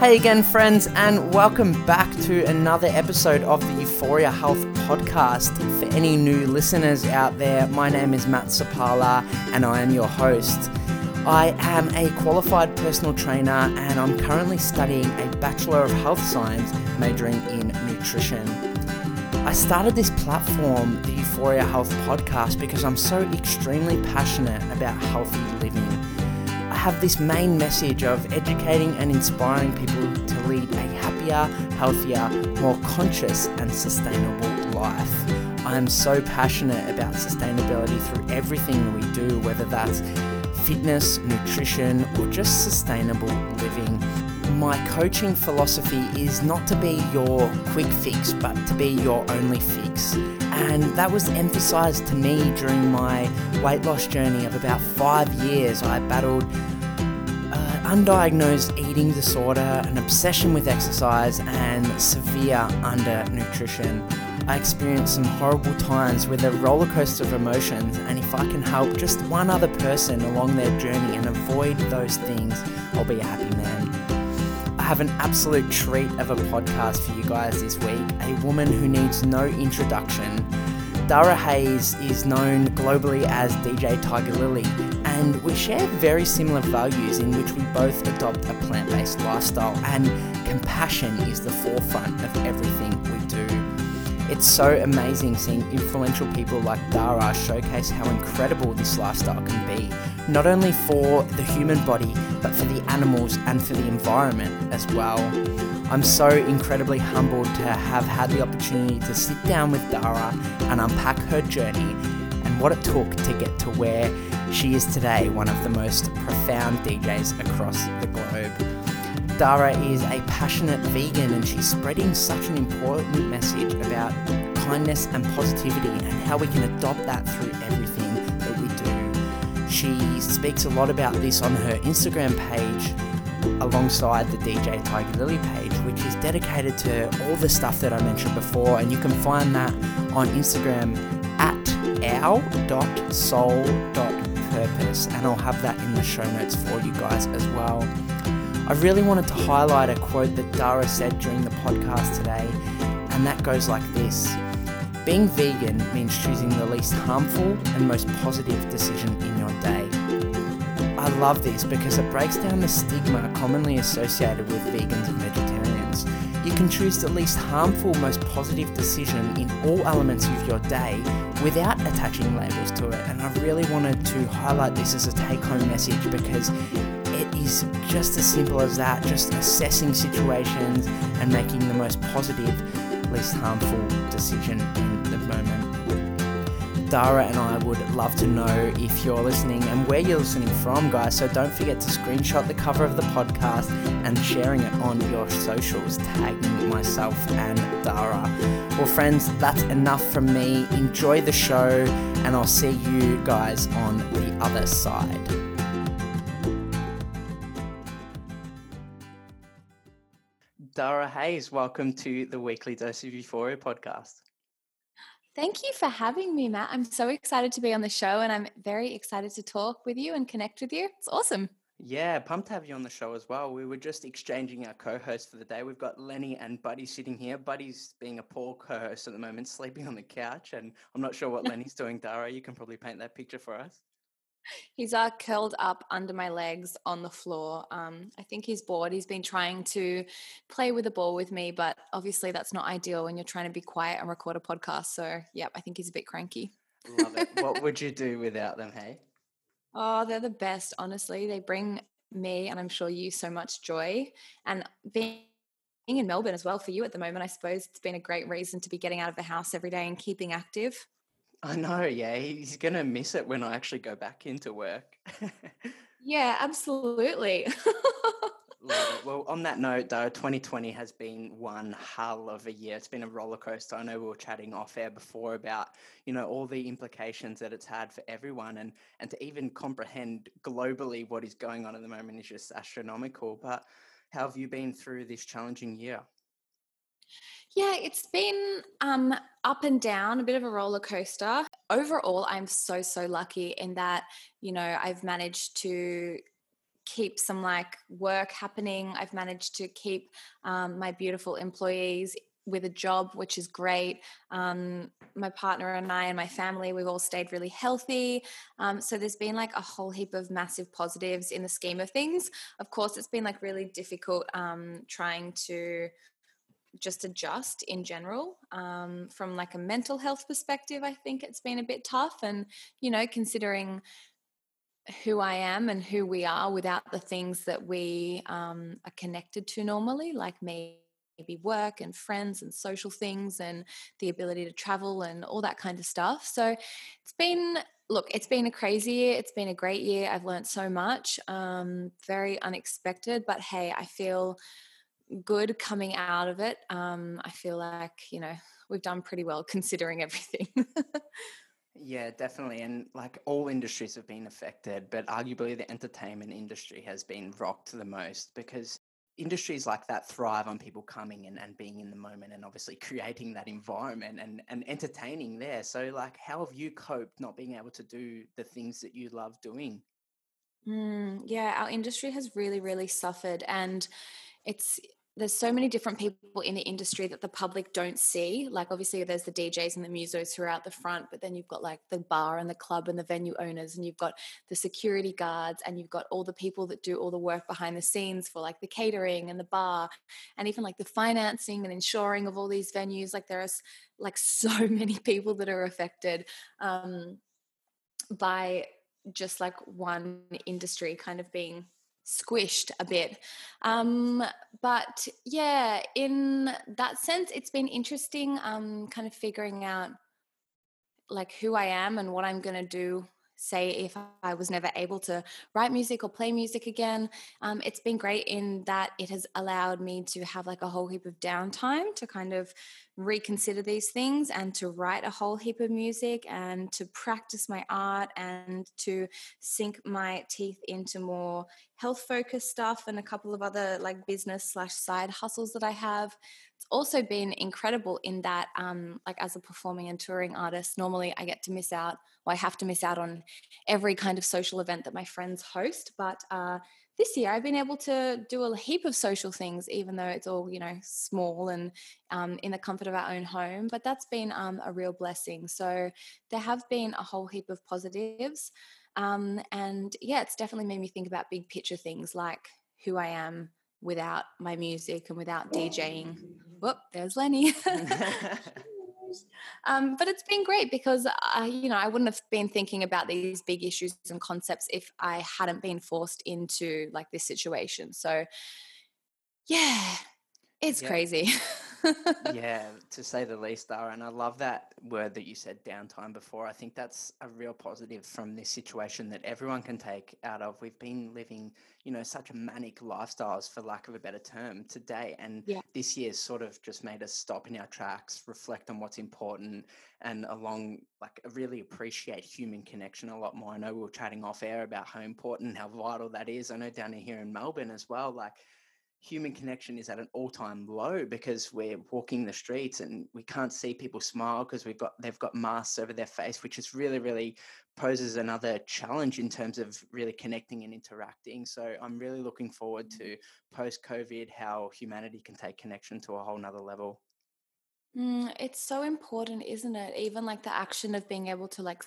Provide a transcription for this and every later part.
Hey again, friends, and welcome back to another episode of the Euphoria Health Podcast. For any new listeners out there, my name is Matt Sapala, and I am your host. I am a qualified personal trainer, and I'm currently studying a Bachelor of Health Science, majoring in nutrition. I started this platform, the Euphoria Health Podcast, because I'm so extremely passionate about healthy living have this main message of educating and inspiring people to lead a happier, healthier, more conscious, and sustainable life. I am so passionate about sustainability through everything we do, whether that's fitness, nutrition, or just sustainable living. My coaching philosophy is not to be your quick fix, but to be your only fix. And that was emphasized to me during my weight loss journey of about five years. I battled uh, undiagnosed eating disorder, an obsession with exercise, and severe undernutrition. I experienced some horrible times with a roller coaster of emotions, and if I can help just one other person along their journey and avoid those things, I'll be a happy man. Have an absolute treat of a podcast for you guys this week. A woman who needs no introduction. Dara Hayes is known globally as DJ Tigerlily, and we share very similar values in which we both adopt a plant based lifestyle, and compassion is the forefront of everything we do. It's so amazing seeing influential people like Dara showcase how incredible this lifestyle can be, not only for the human body, but for the animals and for the environment as well. I'm so incredibly humbled to have had the opportunity to sit down with Dara and unpack her journey and what it took to get to where she is today, one of the most profound DJs across the globe. Dara is a passionate vegan and she's spreading such an important message about kindness and positivity and how we can adopt that through everything that we do. She speaks a lot about this on her Instagram page alongside the DJ Tigerlily page, which is dedicated to all the stuff that I mentioned before, and you can find that on Instagram at our.soul.purpose, and I'll have that in the show notes for you guys as well. I really wanted to highlight a quote that Dara said during the podcast today, and that goes like this Being vegan means choosing the least harmful and most positive decision in your day. I love this because it breaks down the stigma commonly associated with vegans and vegetarians. You can choose the least harmful, most positive decision in all elements of your day without attaching labels to it. And I really wanted to highlight this as a take home message because is just as simple as that, just assessing situations and making the most positive, least harmful decision in the moment. Dara and I would love to know if you're listening and where you're listening from, guys. So don't forget to screenshot the cover of the podcast and sharing it on your socials, tagging myself and Dara. Well, friends, that's enough from me. Enjoy the show, and I'll see you guys on the other side. Dara Hayes, welcome to the Weekly Dose of Euphoria podcast. Thank you for having me, Matt. I'm so excited to be on the show and I'm very excited to talk with you and connect with you. It's awesome. Yeah, pumped to have you on the show as well. We were just exchanging our co hosts for the day. We've got Lenny and Buddy sitting here. Buddy's being a poor co host at the moment, sleeping on the couch. And I'm not sure what Lenny's doing. Dara, you can probably paint that picture for us. He's uh, curled up under my legs on the floor. Um, I think he's bored. He's been trying to play with the ball with me, but obviously that's not ideal when you're trying to be quiet and record a podcast. So, yeah, I think he's a bit cranky. Love it. what would you do without them, hey? Oh, they're the best, honestly. They bring me and I'm sure you so much joy. And being in Melbourne as well for you at the moment, I suppose it's been a great reason to be getting out of the house every day and keeping active. I know, yeah. He's going to miss it when I actually go back into work. yeah, absolutely. well, on that note, though, 2020 has been one hell of a year. It's been a roller coaster. I know we were chatting off air before about, you know, all the implications that it's had for everyone, and and to even comprehend globally what is going on at the moment is just astronomical. But how have you been through this challenging year? Yeah, it's been um, up and down, a bit of a roller coaster. Overall, I'm so, so lucky in that, you know, I've managed to keep some like work happening. I've managed to keep um, my beautiful employees with a job, which is great. Um, my partner and I and my family, we've all stayed really healthy. Um, so there's been like a whole heap of massive positives in the scheme of things. Of course, it's been like really difficult um, trying to just adjust in general um, from like a mental health perspective i think it's been a bit tough and you know considering who i am and who we are without the things that we um, are connected to normally like maybe work and friends and social things and the ability to travel and all that kind of stuff. So it's been look, it's been a crazy year. It's been a great year. I've learned so much. Um, very unexpected, but hey, I feel good coming out of it. Um, I feel like you know we've done pretty well considering everything. Yeah, definitely. And like all industries have been affected, but arguably the entertainment industry has been rocked the most because industries like that thrive on people coming and, and being in the moment and obviously creating that environment and, and entertaining there. So, like, how have you coped not being able to do the things that you love doing? Mm, yeah, our industry has really, really suffered. And it's there's so many different people in the industry that the public don't see. Like obviously there's the DJs and the musos who are out the front, but then you've got like the bar and the club and the venue owners and you've got the security guards and you've got all the people that do all the work behind the scenes for like the catering and the bar and even like the financing and insuring of all these venues. Like there are like so many people that are affected um, by just like one industry kind of being squished a bit. Um, but yeah, in that sense, it's been interesting um, kind of figuring out like who I am and what I'm going to do say if I was never able to write music or play music again. Um, it's been great in that it has allowed me to have like a whole heap of downtime to kind of reconsider these things and to write a whole heap of music and to practice my art and to sink my teeth into more health focused stuff and a couple of other like business slash side hustles that I have. It's also been incredible in that um, like as a performing and touring artist normally i get to miss out or i have to miss out on every kind of social event that my friends host but uh, this year i've been able to do a heap of social things even though it's all you know small and um, in the comfort of our own home but that's been um, a real blessing so there have been a whole heap of positives um, and yeah it's definitely made me think about big picture things like who i am without my music and without DJing. Whoop, there's Lenny. um, but it's been great because I, you know, I wouldn't have been thinking about these big issues and concepts if I hadn't been forced into like this situation. So, yeah, it's crazy. yeah, to say the least, Dara. And I love that word that you said downtime before. I think that's a real positive from this situation that everyone can take out of. We've been living, you know, such a manic lifestyles, for lack of a better term, today. And yeah. this year's sort of just made us stop in our tracks, reflect on what's important, and along, like, really appreciate human connection a lot more. I know we were chatting off air about how important, how vital that is. I know down here in Melbourne as well, like, human connection is at an all-time low because we're walking the streets and we can't see people smile because we've got they've got masks over their face which is really really poses another challenge in terms of really connecting and interacting. So i'm really looking forward to post covid how humanity can take connection to a whole nother level. Mm, it's so important isn't it? Even like the action of being able to like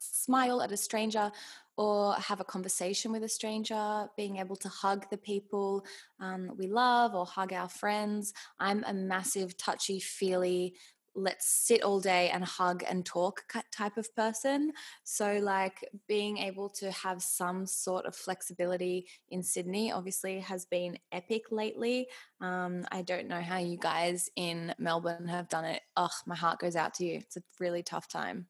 smile at a stranger or have a conversation with a stranger, being able to hug the people um, we love or hug our friends. I'm a massive touchy feely, let's sit all day and hug and talk type of person. So, like being able to have some sort of flexibility in Sydney obviously has been epic lately. Um, I don't know how you guys in Melbourne have done it. Ugh, my heart goes out to you. It's a really tough time.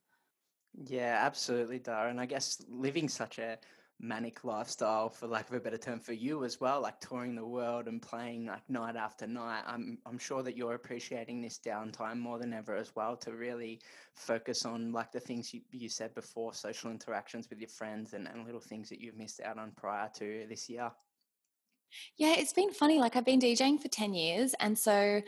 Yeah, absolutely, Dara. And I guess living such a manic lifestyle, for lack of a better term, for you as well, like touring the world and playing like night after night. I'm I'm sure that you're appreciating this downtime more than ever as well to really focus on like the things you, you said before, social interactions with your friends and, and little things that you've missed out on prior to this year. Yeah, it's been funny. Like I've been DJing for 10 years. And so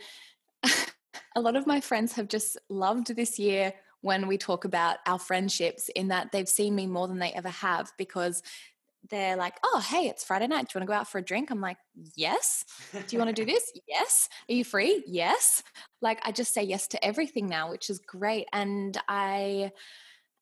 a lot of my friends have just loved this year when we talk about our friendships in that they've seen me more than they ever have because they're like, oh, hey, it's Friday night. Do you want to go out for a drink? I'm like, yes. Do you want to do this? Yes. Are you free? Yes. Like, I just say yes to everything now, which is great. And I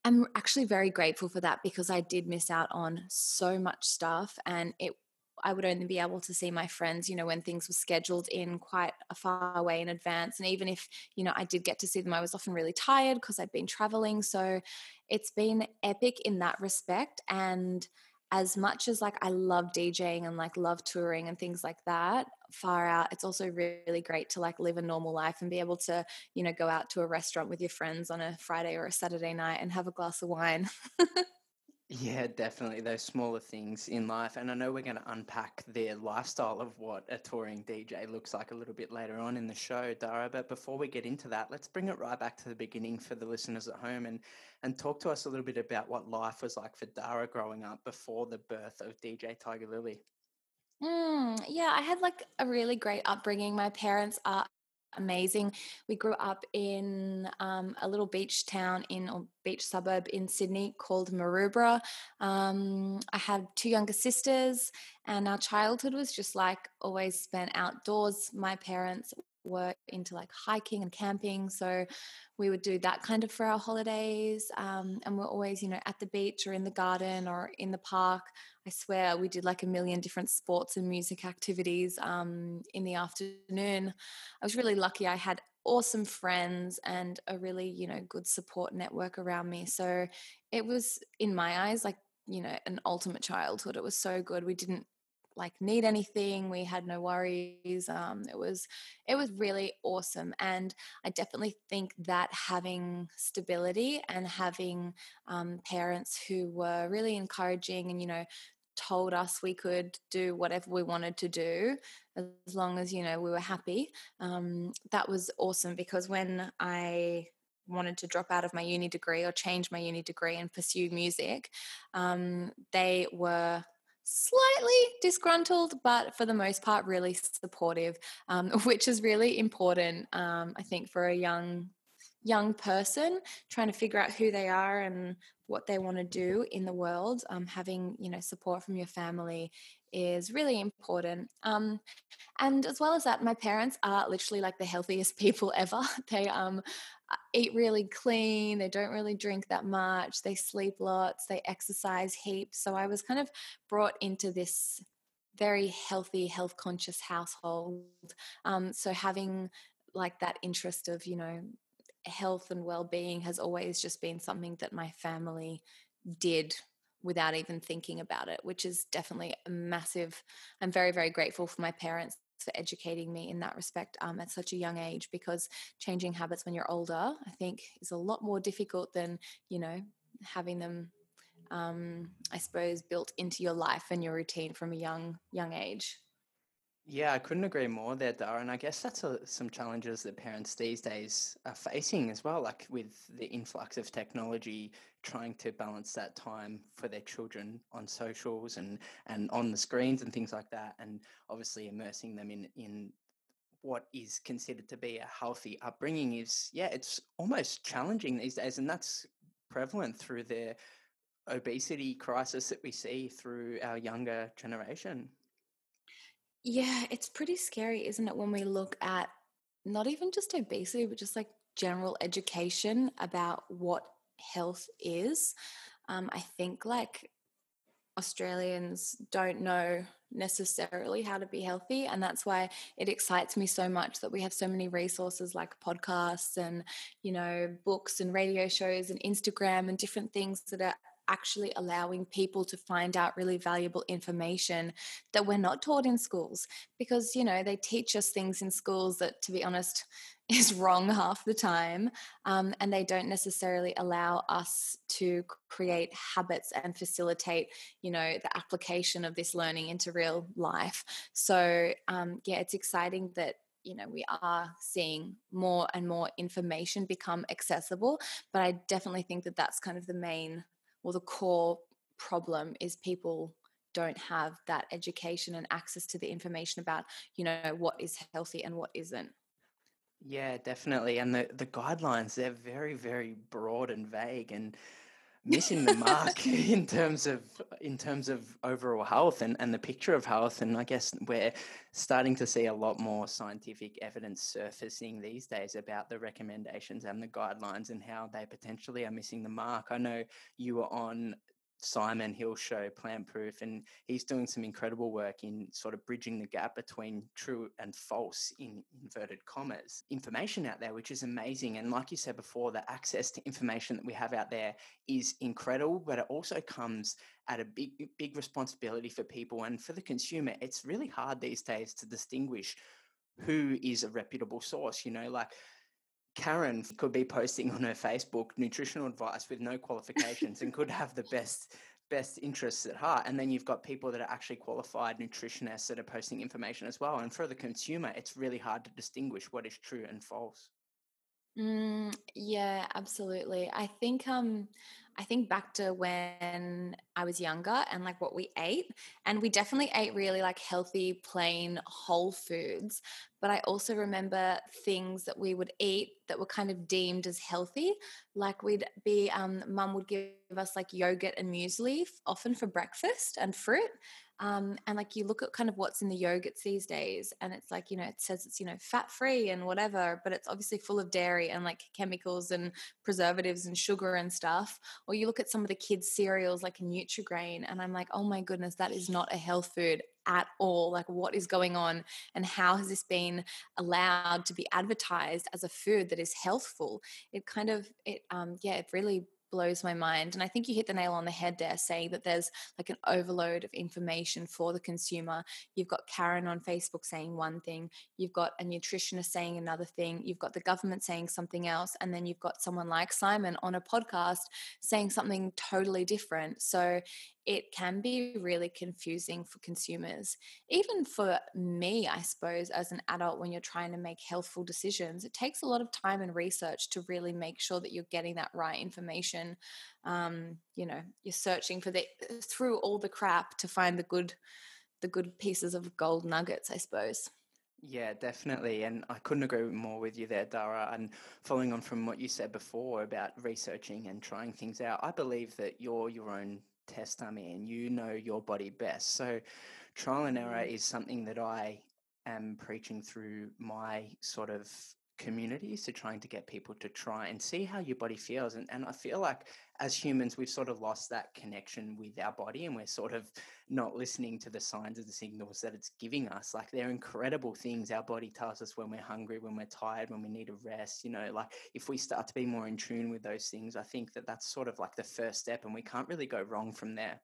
am actually very grateful for that because I did miss out on so much stuff and it I would only be able to see my friends, you know, when things were scheduled in quite a far way in advance. And even if, you know, I did get to see them, I was often really tired because I'd been traveling. So it's been epic in that respect. And as much as like I love DJing and like love touring and things like that, far out, it's also really great to like live a normal life and be able to, you know, go out to a restaurant with your friends on a Friday or a Saturday night and have a glass of wine. Yeah, definitely those smaller things in life. And I know we're going to unpack the lifestyle of what a touring DJ looks like a little bit later on in the show, Dara. But before we get into that, let's bring it right back to the beginning for the listeners at home and, and talk to us a little bit about what life was like for Dara growing up before the birth of DJ Tigerlily. Mm, yeah, I had like a really great upbringing. My parents are amazing. We grew up in um, a little beach town in or beach suburb in Sydney called Maroubra. Um, I had two younger sisters, and our childhood was just like always spent outdoors. My parents were into like hiking and camping, so we would do that kind of for our holidays. Um, and we're always, you know, at the beach or in the garden or in the park. I swear we did like a million different sports and music activities um, in the afternoon. I was really lucky. I had awesome friends and a really, you know, good support network around me. So it was, in my eyes, like, you know, an ultimate childhood. It was so good. We didn't like need anything we had no worries um, it was it was really awesome and i definitely think that having stability and having um, parents who were really encouraging and you know told us we could do whatever we wanted to do as long as you know we were happy um, that was awesome because when i wanted to drop out of my uni degree or change my uni degree and pursue music um, they were slightly disgruntled, but for the most part, really supportive, um, which is really important, um, I think, for a young young person trying to figure out who they are and what they want to do in the world um, having you know support from your family is really important um, and as well as that my parents are literally like the healthiest people ever. They um, eat really clean, they don't really drink that much, they sleep lots, they exercise heaps. So I was kind of brought into this very healthy, health conscious household. Um, so having like that interest of, you know, health and well being has always just been something that my family did without even thinking about it, which is definitely a massive. I'm very, very grateful for my parents for educating me in that respect um, at such a young age because changing habits when you're older, I think, is a lot more difficult than, you know, having them, um, I suppose, built into your life and your routine from a young, young age. Yeah, I couldn't agree more there, Dara. And I guess that's a, some challenges that parents these days are facing as well, like with the influx of technology, trying to balance that time for their children on socials and, and on the screens and things like that. And obviously immersing them in, in what is considered to be a healthy upbringing is, yeah, it's almost challenging these days. And that's prevalent through the obesity crisis that we see through our younger generation. Yeah, it's pretty scary, isn't it, when we look at not even just obesity, but just like general education about what health is. Um, I think like Australians don't know necessarily how to be healthy. And that's why it excites me so much that we have so many resources like podcasts and, you know, books and radio shows and Instagram and different things that are actually allowing people to find out really valuable information that we're not taught in schools because you know they teach us things in schools that to be honest is wrong half the time um, and they don't necessarily allow us to create habits and facilitate you know the application of this learning into real life. So um, yeah it's exciting that you know we are seeing more and more information become accessible but i definitely think that that's kind of the main or the core problem is people don't have that education and access to the information about you know what is healthy and what isn't. Yeah definitely and the the guidelines they're very very broad and vague and missing the mark in terms of in terms of overall health and, and the picture of health. And i guess we're starting to see a lot more scientific evidence surfacing these days about the recommendations and the guidelines and how they potentially are missing the mark. I know you were on Simon Hill show, Plant Proof, and he's doing some incredible work in sort of bridging the gap between true and false in inverted commas information out there, which is amazing. And like you said before, the access to information that we have out there is incredible, but it also comes at a big, big responsibility for people and for the consumer. It's really hard these days to distinguish who is a reputable source. You know, like Karen could be posting on her Facebook nutritional advice with no qualifications and could have the best best interests at heart. And then you've got people that are actually qualified nutritionists that are posting information as well. And for the consumer, it's really hard to distinguish what is true and false. Mm, yeah, absolutely. I think um I think back to when I was younger and like what we ate and we definitely ate really like healthy plain whole foods, but I also remember things that we would eat that were kind of deemed as healthy. Like we'd be um mum would give us like yogurt and muesli often for breakfast and fruit um, and like you look at kind of what's in the yogurts these days, and it's like, you know, it says it's, you know, fat free and whatever, but it's obviously full of dairy and like chemicals and preservatives and sugar and stuff. Or you look at some of the kids' cereals like Nutri-Grain, and I'm like, oh my goodness, that is not a health food at all. Like what is going on? And how has this been allowed to be advertised as a food that is healthful? It kind of it um yeah it really blows my mind. And I think you hit the nail on the head there, saying that there's like an overload of information for the consumer. You've got Karen on Facebook saying one thing, you've got a nutritionist saying another thing, you've got the government saying something else, and then you've got someone like Simon on a podcast saying something totally different. So it can be really confusing for consumers. Even for me, I suppose, as an adult, when you're trying to make healthful decisions, it takes a lot of time and research to really make sure that you're getting that right information. Um, you know, you're searching for the through all the crap to find the good, the good pieces of gold nuggets, I suppose. Yeah, definitely. And I couldn't agree more with you there, Dara. And following on from what you said before about researching and trying things out, I believe that you're your own test dummy and you know your body best. So, trial and error mm. is something that I am preaching through my sort of communities to trying to get people to try and see how your body feels. And, and I feel like as humans, we've sort of lost that connection with our body and we're sort of not listening to the signs and the signals that it's giving us. Like they're incredible things our body tells us when we're hungry, when we're tired, when we need a rest. You know, like if we start to be more in tune with those things, I think that that's sort of like the first step and we can't really go wrong from there.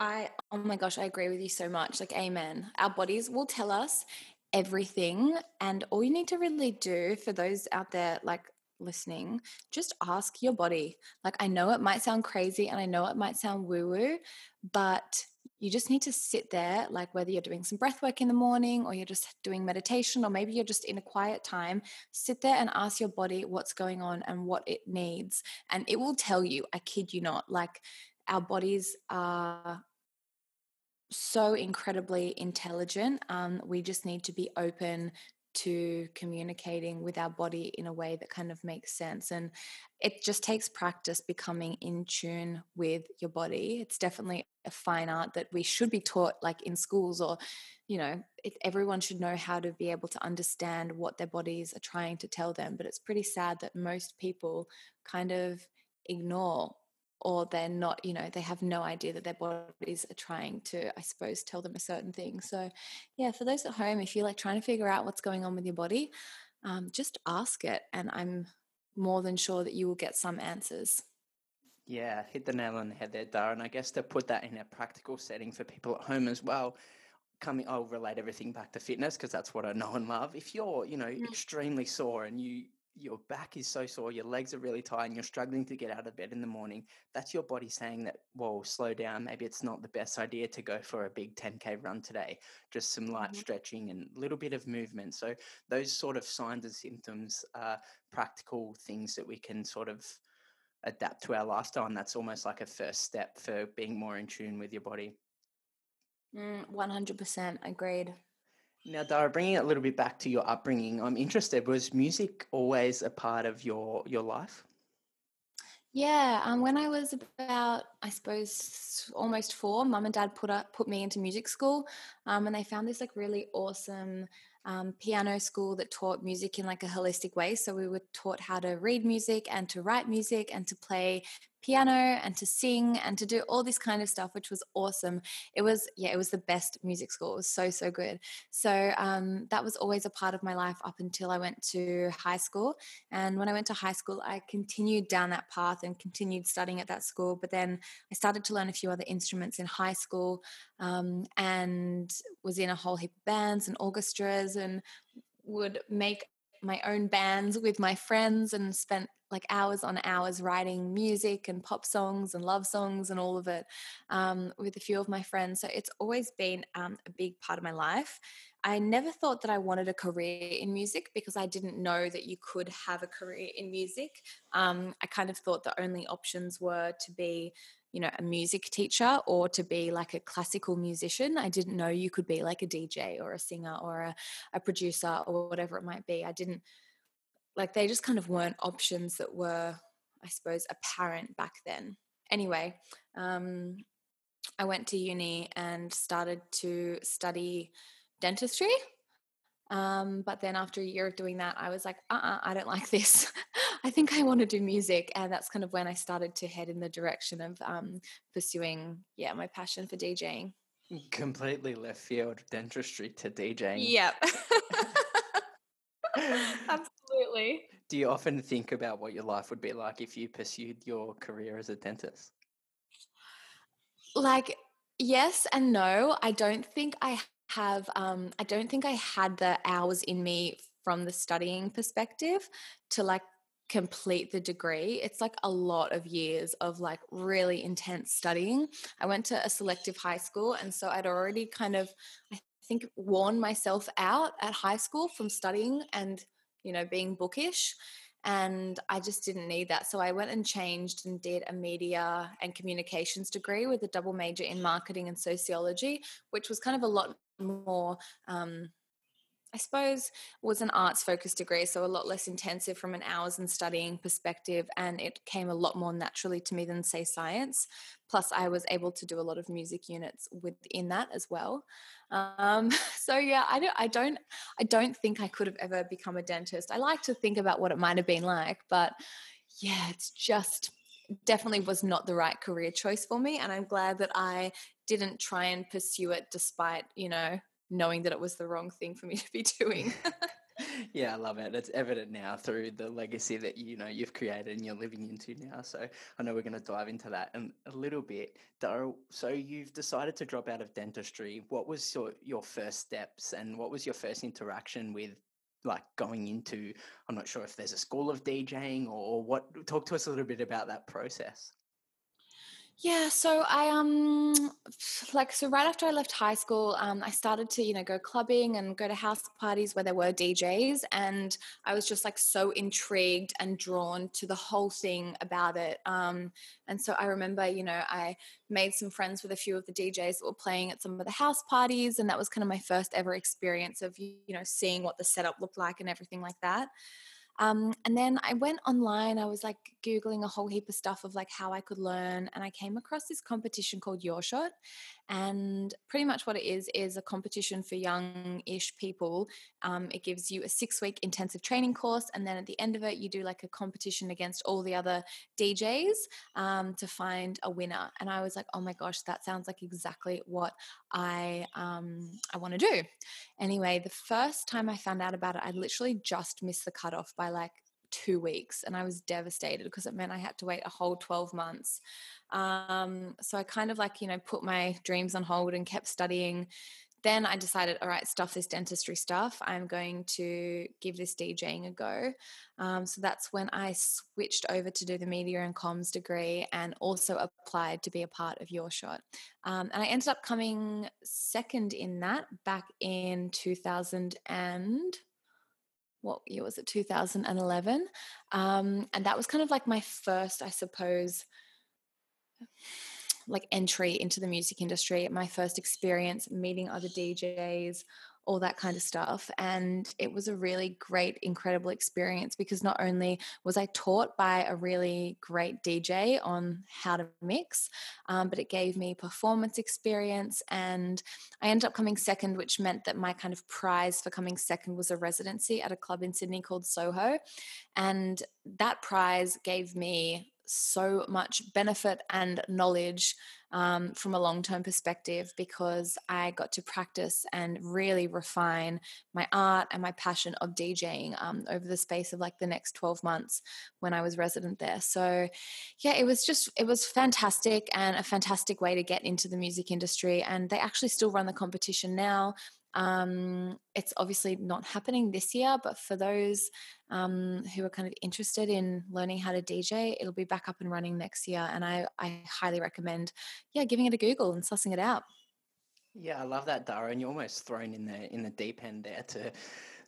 I, oh my gosh, I agree with you so much. Like, amen. Our bodies will tell us everything. And all you need to really do for those out there, like listening, just ask your body. Like, I know it might sound crazy and I know it might sound woo woo, but you just need to sit there, like whether you're doing some breath work in the morning or you're just doing meditation, or maybe you're just in a quiet time, sit there and ask your body what's going on and what it needs. And it will tell you, I kid you not, like our bodies are so incredibly intelligent. Um, we just need to be open to communicating with our body in a way that kind of makes sense. And it just takes practice becoming in tune with your body. It's definitely a fine art that we should be taught, like in schools, or, you know, it, everyone should know how to be able to understand what their bodies are trying to tell them. But it's pretty sad that most people kind of ignore or they're not, you know, they have no idea that their bodies are trying to, I suppose, tell them a certain thing. So, yeah, for those at home, if you're like trying to figure out what's going on with your body, um, just ask it. And I'm more than sure that you will get some answers. Yeah, hit the nail on the head there, Darren. I guess to put that in a practical setting for people at home as well, coming, I'll relate everything back to fitness because that's what I know and love. If you're, you know, mm. extremely sore and you your back is so sore, your legs are really tired, and you're struggling to get out of bed in the morning, that's your body saying that, whoa, slow down. Maybe it's not the best idea to go for a big 10K run today. Just some light mm-hmm. stretching and a little bit of movement. So, those sort of signs and symptoms are practical things that we can sort of adapt to our lifestyle. And that's almost like a first step for being more in tune with your body. Mm, 100% agreed. Now, Dara, bringing it a little bit back to your upbringing, I'm interested. Was music always a part of your your life? Yeah, um, when I was about, I suppose, almost four, mum and dad put up, put me into music school, um, and they found this like really awesome um, piano school that taught music in like a holistic way. So we were taught how to read music and to write music and to play piano and to sing and to do all this kind of stuff, which was awesome. It was, yeah, it was the best music school. It was so, so good. So um, that was always a part of my life up until I went to high school. And when I went to high school, I continued down that path and continued studying at that school. But then I started to learn a few other instruments in high school um, and was in a whole heap of bands and orchestras and would make my own bands with my friends and spent like hours on hours writing music and pop songs and love songs and all of it um, with a few of my friends. So it's always been um, a big part of my life. I never thought that I wanted a career in music because I didn't know that you could have a career in music. Um, I kind of thought the only options were to be you know a music teacher or to be like a classical musician. I didn't know you could be like a dj or a singer or a, a producer or whatever it might be. I didn't like they just kind of weren't options that were i suppose apparent back then. Anyway um, i went to uni and started to study dentistry um, but then after a year of doing that, I was like, uh uh-uh, I don't like this. I think I want to do music. And that's kind of when I started to head in the direction of um, pursuing, yeah, my passion for DJing. Completely left field dentistry to DJing. Yep. Absolutely. Do you often think about what your life would be like if you pursued your career as a dentist? Like, yes and no. I don't think I have um I don't think I had the hours in me from the studying perspective to like complete the degree. It's like a lot of years of like really intense studying. I went to a selective high school and so I'd already kind of I think worn myself out at high school from studying and you know being bookish and I just didn't need that. So I went and changed and did a media and communications degree with a double major in marketing and sociology, which was kind of a lot more um, I suppose was an arts focused degree, so a lot less intensive from an hours and studying perspective, and it came a lot more naturally to me than say science. Plus, I was able to do a lot of music units within that as well. Um, so yeah, I don't, I don't, I don't think I could have ever become a dentist. I like to think about what it might have been like, but yeah, it's just definitely was not the right career choice for me, and I'm glad that I didn't try and pursue it despite, you know, knowing that it was the wrong thing for me to be doing. yeah, I love it. It's evident now through the legacy that you know you've created and you're living into now. So I know we're going to dive into that in a little bit. So you've decided to drop out of dentistry. What was your your first steps and what was your first interaction with like going into? I'm not sure if there's a school of DJing or what. Talk to us a little bit about that process. Yeah, so I um like so right after I left high school, um, I started to you know go clubbing and go to house parties where there were DJs, and I was just like so intrigued and drawn to the whole thing about it. Um, and so I remember you know I made some friends with a few of the DJs that were playing at some of the house parties, and that was kind of my first ever experience of you know seeing what the setup looked like and everything like that. Um, and then I went online, I was like Googling a whole heap of stuff of like how I could learn. And I came across this competition called Your Shot. And pretty much what it is, is a competition for young ish people. Um, it gives you a six week intensive training course. And then at the end of it, you do like a competition against all the other DJs um, to find a winner. And I was like, oh my gosh, that sounds like exactly what I, um, I want to do. Anyway, the first time I found out about it, I literally just missed the cutoff by like two weeks and I was devastated because it meant I had to wait a whole 12 months. Um, so I kind of like, you know, put my dreams on hold and kept studying. Then I decided, all right, stuff this dentistry stuff. I'm going to give this DJing a go. Um, so that's when I switched over to do the media and comms degree and also applied to be a part of Your Shot. Um, and I ended up coming second in that back in 2000 and what year was it? 2011 um, and that was kind of like my first i suppose like entry into the music industry my first experience meeting other djs all that kind of stuff. And it was a really great, incredible experience because not only was I taught by a really great DJ on how to mix, um, but it gave me performance experience. And I ended up coming second, which meant that my kind of prize for coming second was a residency at a club in Sydney called Soho. And that prize gave me so much benefit and knowledge um, from a long term perspective because I got to practice and really refine my art and my passion of DJing um, over the space of like the next 12 months when I was resident there. So, yeah, it was just, it was fantastic and a fantastic way to get into the music industry. And they actually still run the competition now. Um, it's obviously not happening this year, but for those um, who are kind of interested in learning how to DJ, it'll be back up and running next year. And I, I highly recommend, yeah, giving it a Google and sussing it out. Yeah, I love that, Dara. And you're almost thrown in the in the deep end there to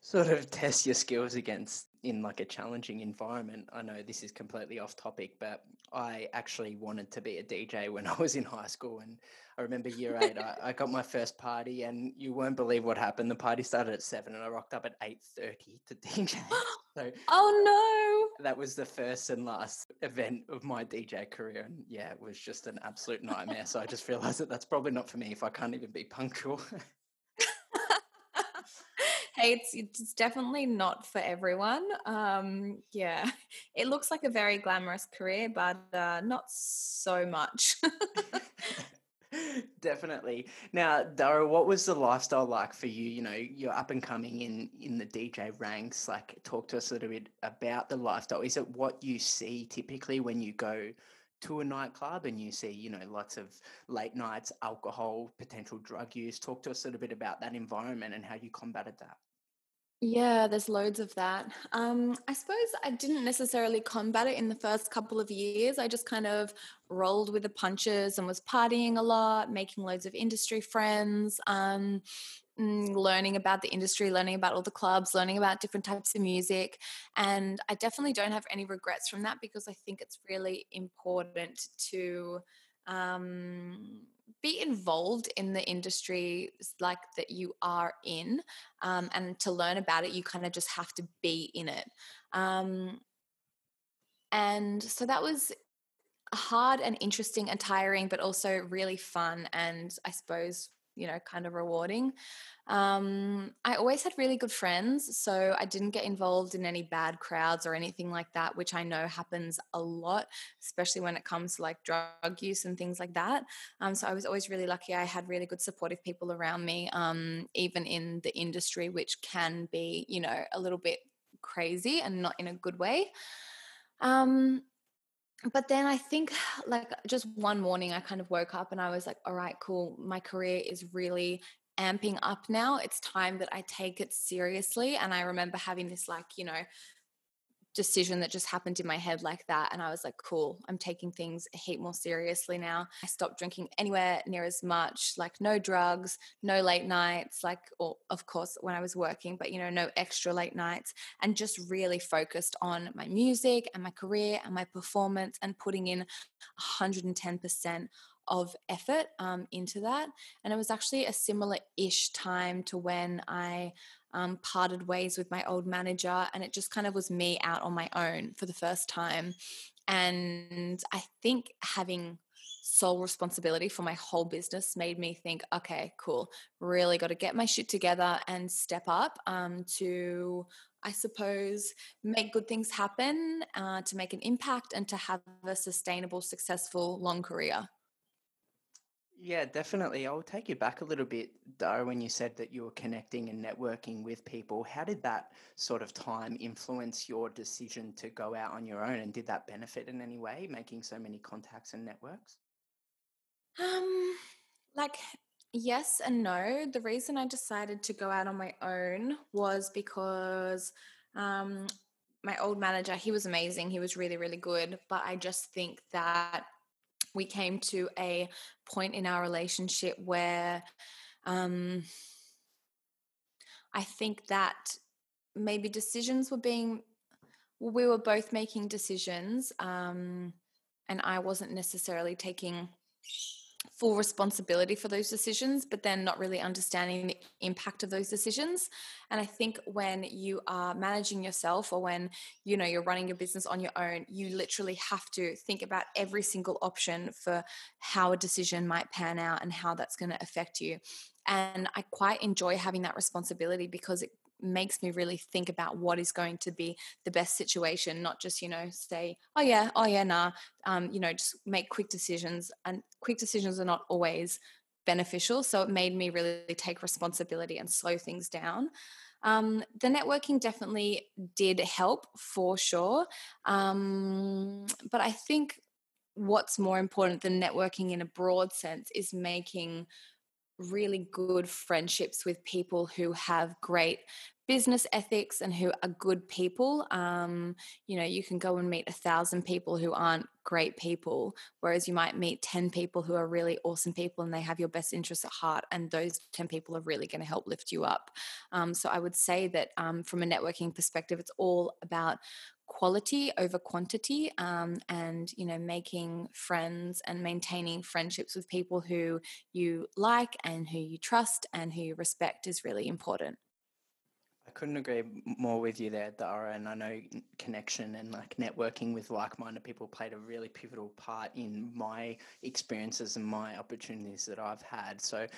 sort of test your skills against in like a challenging environment. I know this is completely off topic, but I actually wanted to be a DJ when I was in high school. And I remember year eight, I, I, got my first party and you won't believe what happened. The party started at seven and I rocked up at 8.30 to DJ. So oh uh, no. That was the first and last event of my DJ career. And yeah, it was just an absolute nightmare. so I just realized that that's probably not for me if I can't even be punctual. it's, it's definitely not for everyone. Um, yeah, it looks like a very glamorous career, but uh, not so much. Definitely. Now, Dara, what was the lifestyle like for you? You know, you're up and coming in in the DJ ranks. Like, talk to us a little bit about the lifestyle. Is it what you see typically when you go to a nightclub and you see, you know, lots of late nights, alcohol, potential drug use? Talk to us a little bit about that environment and how you combated that. Yeah, there's loads of that. Um, I suppose I didn't necessarily combat it in the first couple of years. I just kind of rolled with the punches and was partying a lot, making loads of industry friends, um, mm, learning about the industry, learning about all the clubs, learning about different types of music. And I definitely don't have any regrets from that because I think it's really important to. Um, be involved in the industry like that you are in um, and to learn about it you kind of just have to be in it. Um, and so that was hard and interesting and tiring but also really fun and i suppose you know kind of rewarding um, I always had really good friends, so I didn't get involved in any bad crowds or anything like that, which I know happens a lot, especially when it comes to like drug use and things like that. Um, so I was always really lucky. I had really good supportive people around me, um, even in the industry, which can be, you know, a little bit crazy and not in a good way. Um, but then I think like just one morning I kind of woke up and I was like, all right, cool. My career is really amping up now. It's time that I take it seriously. And I remember having this, like, you know, decision that just happened in my head like that. And I was like, cool, I'm taking things a heap more seriously now. I stopped drinking anywhere near as much, like no drugs, no late nights, like, or of course, when I was working, but, you know, no extra late nights, and just really focused on my music and my career and my performance and putting in 110% of effort um, into that. And it was actually a similar ish time to when I um, parted ways with my old manager. And it just kind of was me out on my own for the first time. And I think having sole responsibility for my whole business made me think, okay, cool, really got to get my shit together and step up um, to, I suppose, make good things happen, uh, to make an impact, and to have a sustainable, successful, long career. Yeah, definitely. I'll take you back a little bit, Dara, when you said that you were connecting and networking with people. How did that sort of time influence your decision to go out on your own? And did that benefit in any way, making so many contacts and networks? Um, like, yes and no. The reason I decided to go out on my own was because um, my old manager, he was amazing. He was really, really good. But I just think that we came to a point in our relationship where um, I think that maybe decisions were being, we were both making decisions, um, and I wasn't necessarily taking full responsibility for those decisions, but then not really understanding the impact of those decisions. And I think when you are managing yourself or when you know you're running your business on your own, you literally have to think about every single option for how a decision might pan out and how that's going to affect you. And I quite enjoy having that responsibility because it makes me really think about what is going to be the best situation not just you know say oh yeah oh yeah nah um, you know just make quick decisions and quick decisions are not always beneficial so it made me really take responsibility and slow things down. Um, the networking definitely did help for sure um, but i think what's more important than networking in a broad sense is making really good friendships with people who have great business ethics and who are good people. Um, you know, you can go and meet a thousand people who aren't great people, whereas you might meet 10 people who are really awesome people and they have your best interests at heart. And those 10 people are really going to help lift you up. Um, so I would say that um, from a networking perspective, it's all about quality over quantity um, and you know making friends and maintaining friendships with people who you like and who you trust and who you respect is really important I couldn't agree more with you there, Dara. And I know connection and like networking with like-minded people played a really pivotal part in my experiences and my opportunities that I've had. So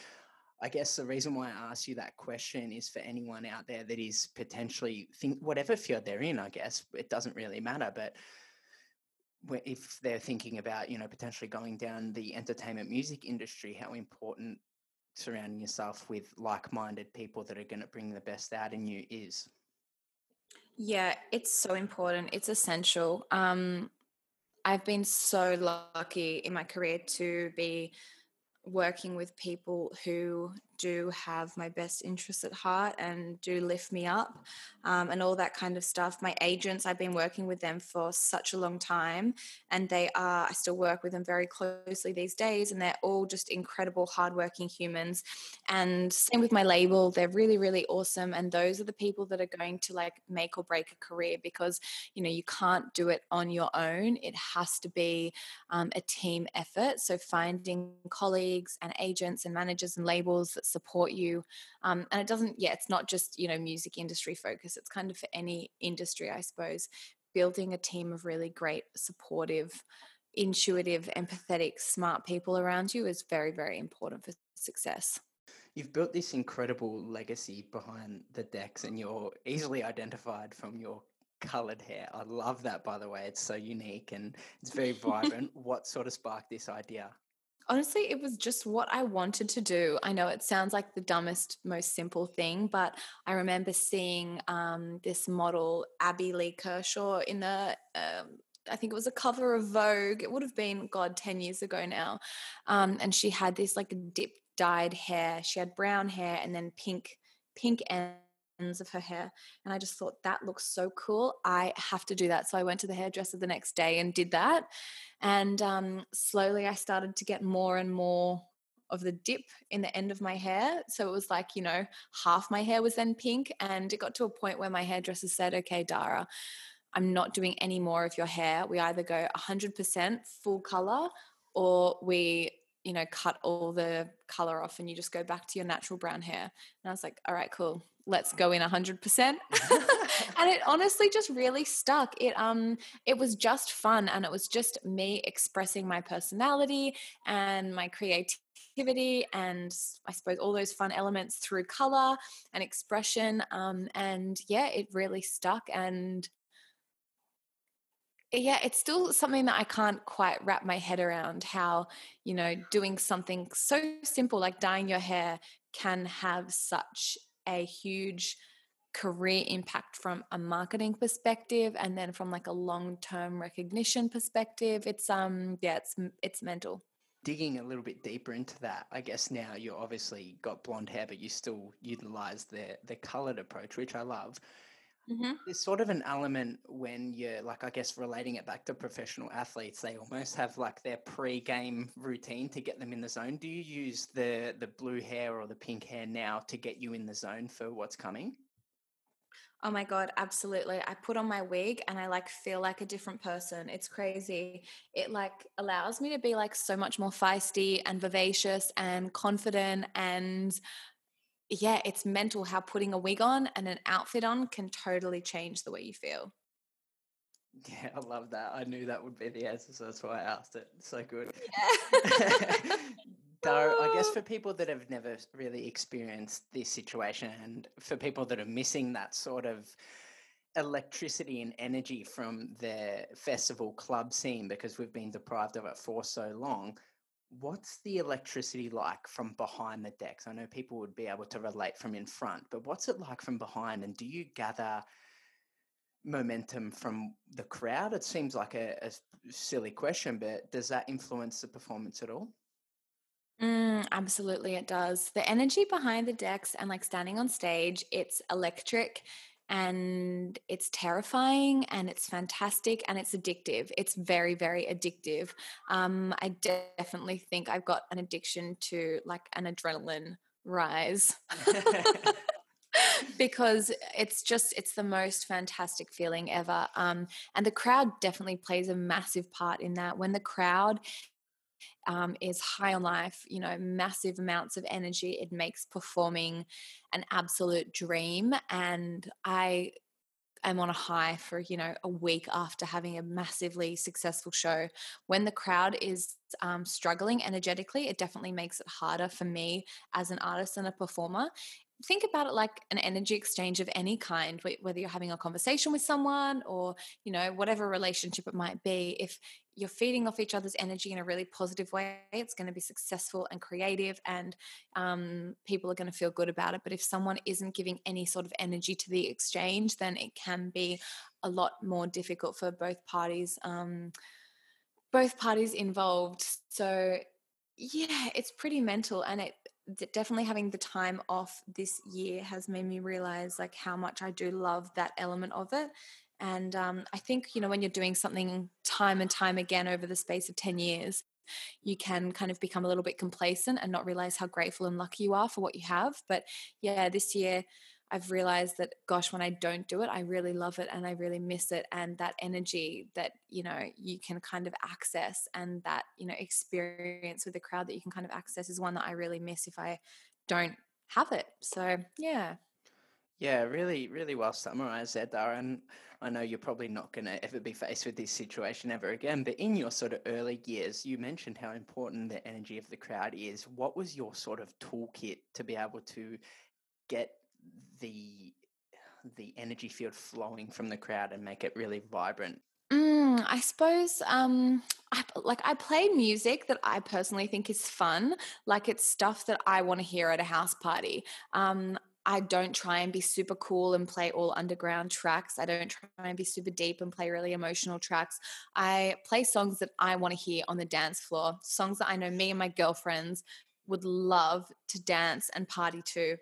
I guess the reason why I asked you that question is for anyone out there that is potentially think whatever field they're in, I guess it doesn't really matter, but if they're thinking about, you know, potentially going down the entertainment music industry, how important surrounding yourself with like-minded people that are going to bring the best out in you is. Yeah it's so important it's essential. Um i've been so lucky in my career to be working with people who do have my best interests at heart and do lift me up um, and all that kind of stuff. My agents, I've been working with them for such a long time, and they are, I still work with them very closely these days, and they're all just incredible, hardworking humans. And same with my label, they're really, really awesome. And those are the people that are going to like make or break a career because, you know, you can't do it on your own. It has to be um, a team effort. So finding colleagues and agents and managers and labels that support you um, and it doesn't yeah it's not just you know music industry focus it's kind of for any industry i suppose building a team of really great supportive intuitive empathetic smart people around you is very very important for success you've built this incredible legacy behind the decks and you're easily identified from your colored hair. I love that, by the way. It's so unique and it's very vibrant. what sort of sparked this idea? Honestly, it was just what I wanted to do. I know it sounds like the dumbest, most simple thing, but I remember seeing um, this model, Abbey Lee Kershaw, in the um, I think it was a cover of Vogue. It would have been, God, 10 years ago now. Um, and she had this like dip dyed hair. She had brown hair and then pink, pink ends of her hair. And I just thought that looks so cool. I have to do that. So I went to the hairdresser the next day and did that. And um, slowly I started to get more and more of the dip in the end of my hair. So it was like, you know, half my hair was then pink. And it got to a point where my hairdresser said, okay, Dara, I'm not doing any more of your hair. We either go 100% full color or we, you know, cut all the color off and you just go back to your natural brown hair. And I was like, all right, cool. Let's go in 100% and it honestly just really stuck. It um it was just fun and it was just me expressing my personality and my creativity and i suppose all those fun elements through color and expression um and yeah it really stuck and yeah, it's still something that I can't quite wrap my head around how, you know, doing something so simple like dyeing your hair can have such a huge career impact from a marketing perspective and then from like a long-term recognition perspective. It's um yeah it's it's mental. Digging a little bit deeper into that i guess now you obviously got blonde hair but you still utilize the the colored approach which i love Mm-hmm. There's sort of an element when you're like, I guess, relating it back to professional athletes. They almost have like their pre-game routine to get them in the zone. Do you use the the blue hair or the pink hair now to get you in the zone for what's coming? Oh my god, absolutely. I put on my wig and I like feel like a different person. It's crazy. It like allows me to be like so much more feisty and vivacious and confident and yeah, it's mental how putting a wig on and an outfit on can totally change the way you feel. Yeah, I love that. I knew that would be the answer, so that's why I asked it. So good. Yeah. Though, I guess oh. for people that have never really experienced this situation and for people that are missing that sort of electricity and energy from their festival club scene because we've been deprived of it for so long, what's the electricity like from behind the decks? I know people would be able to relate from in front, but what's it like from behind? And do you gather momentum from the crowd? It seems like a, a silly question, but does that influence the performance at all? Mm, absolutely, it does. The energy behind the decks and like standing on stage, it's electric and it's terrifying and it's fantastic and it's addictive. It's very, very addictive. Um, I definitely think I've got an addiction to like an adrenaline rise. because it's just it's the most fantastic feeling ever um, and the crowd definitely plays a massive part in that when the crowd um, is high on life, you know, massive amounts of energy. It makes performing an absolute dream. And I am on a high for, you know, a week after having a massively successful show. When the crowd is um, struggling energetically, it definitely makes it harder for me as an artist and a performer think about it like an energy exchange of any kind whether you're having a conversation with someone or you know whatever relationship it might be if you're feeding off each other's energy in a really positive way it's going to be successful and creative and um, people are going to feel good about it. But if someone isn't giving any sort of energy to the exchange then it can be a lot more difficult for both parties um, both parties involved. So yeah it's pretty mental and it definitely having the time off this year has made me realize like how much I do love that element of it. And um, I think, you know, when you're doing something time and time again over the space of 10 years, you can kind of become a little bit complacent and not realize how grateful and lucky you are for what you have. But yeah, this year I've realized that, gosh, when I don't do it, I really love it and I really miss it. And that energy that, you know, you can kind of access and that, you know, experience with the crowd that you can kind of access is one that I really miss if I don't have it. So, yeah. Yeah, really, really well summarized there, and I know you're probably not going to ever be faced with this situation ever again, but in your sort of early years, you mentioned how important the energy of the crowd is. What was your sort of toolkit to be able to get the the energy field flowing from the crowd and make it really vibrant? Mm, I suppose, um, I, like I play music that I personally think is fun. Like it's stuff that I want to hear at a house party. Um, I don't try and be super cool and play all underground tracks. I don't try and be super deep and play really emotional tracks. I play songs that I want to hear on the dance floor, songs that I know me and my girlfriends would love to dance and party to.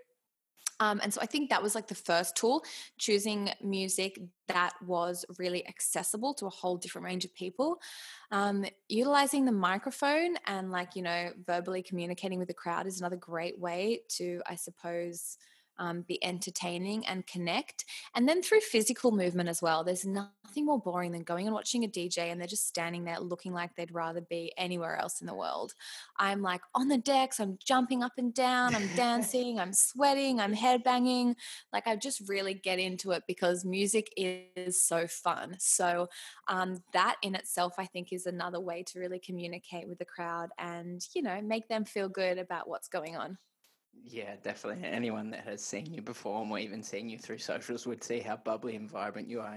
Um, and so I think that was like the first tool, choosing music that was really accessible to a whole different range of people. Um, utilizing the microphone and like, you know, verbally communicating with the crowd is another great way to, I suppose, um, be entertaining and connect. And then through physical movement as well. There's nothing more boring than going and watching a DJ and they're just standing there looking like they'd rather be anywhere else in the world. I'm like on the decks, I'm jumping up and down, I'm dancing, I'm sweating, I'm headbanging. Like I just really get into it because music is so fun. So um, that in itself, I think, is another way to really communicate with the crowd and, you know, make them feel good about what's going on. Yeah, definitely. Anyone that has seen you perform or even seen you through socials would see how bubbly and vibrant you are.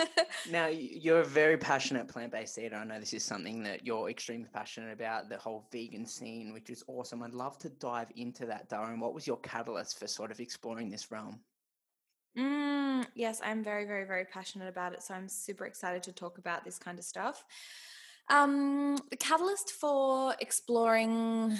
now, you're a very passionate plant based eater. I know this is something that you're extremely passionate about, the whole vegan scene, which is awesome. I'd love to dive into that, Darren. What was your catalyst for sort of exploring this realm? Mm, yes, I'm very, very, very passionate about it. So I'm super excited to talk about this kind of stuff. Um, the catalyst for exploring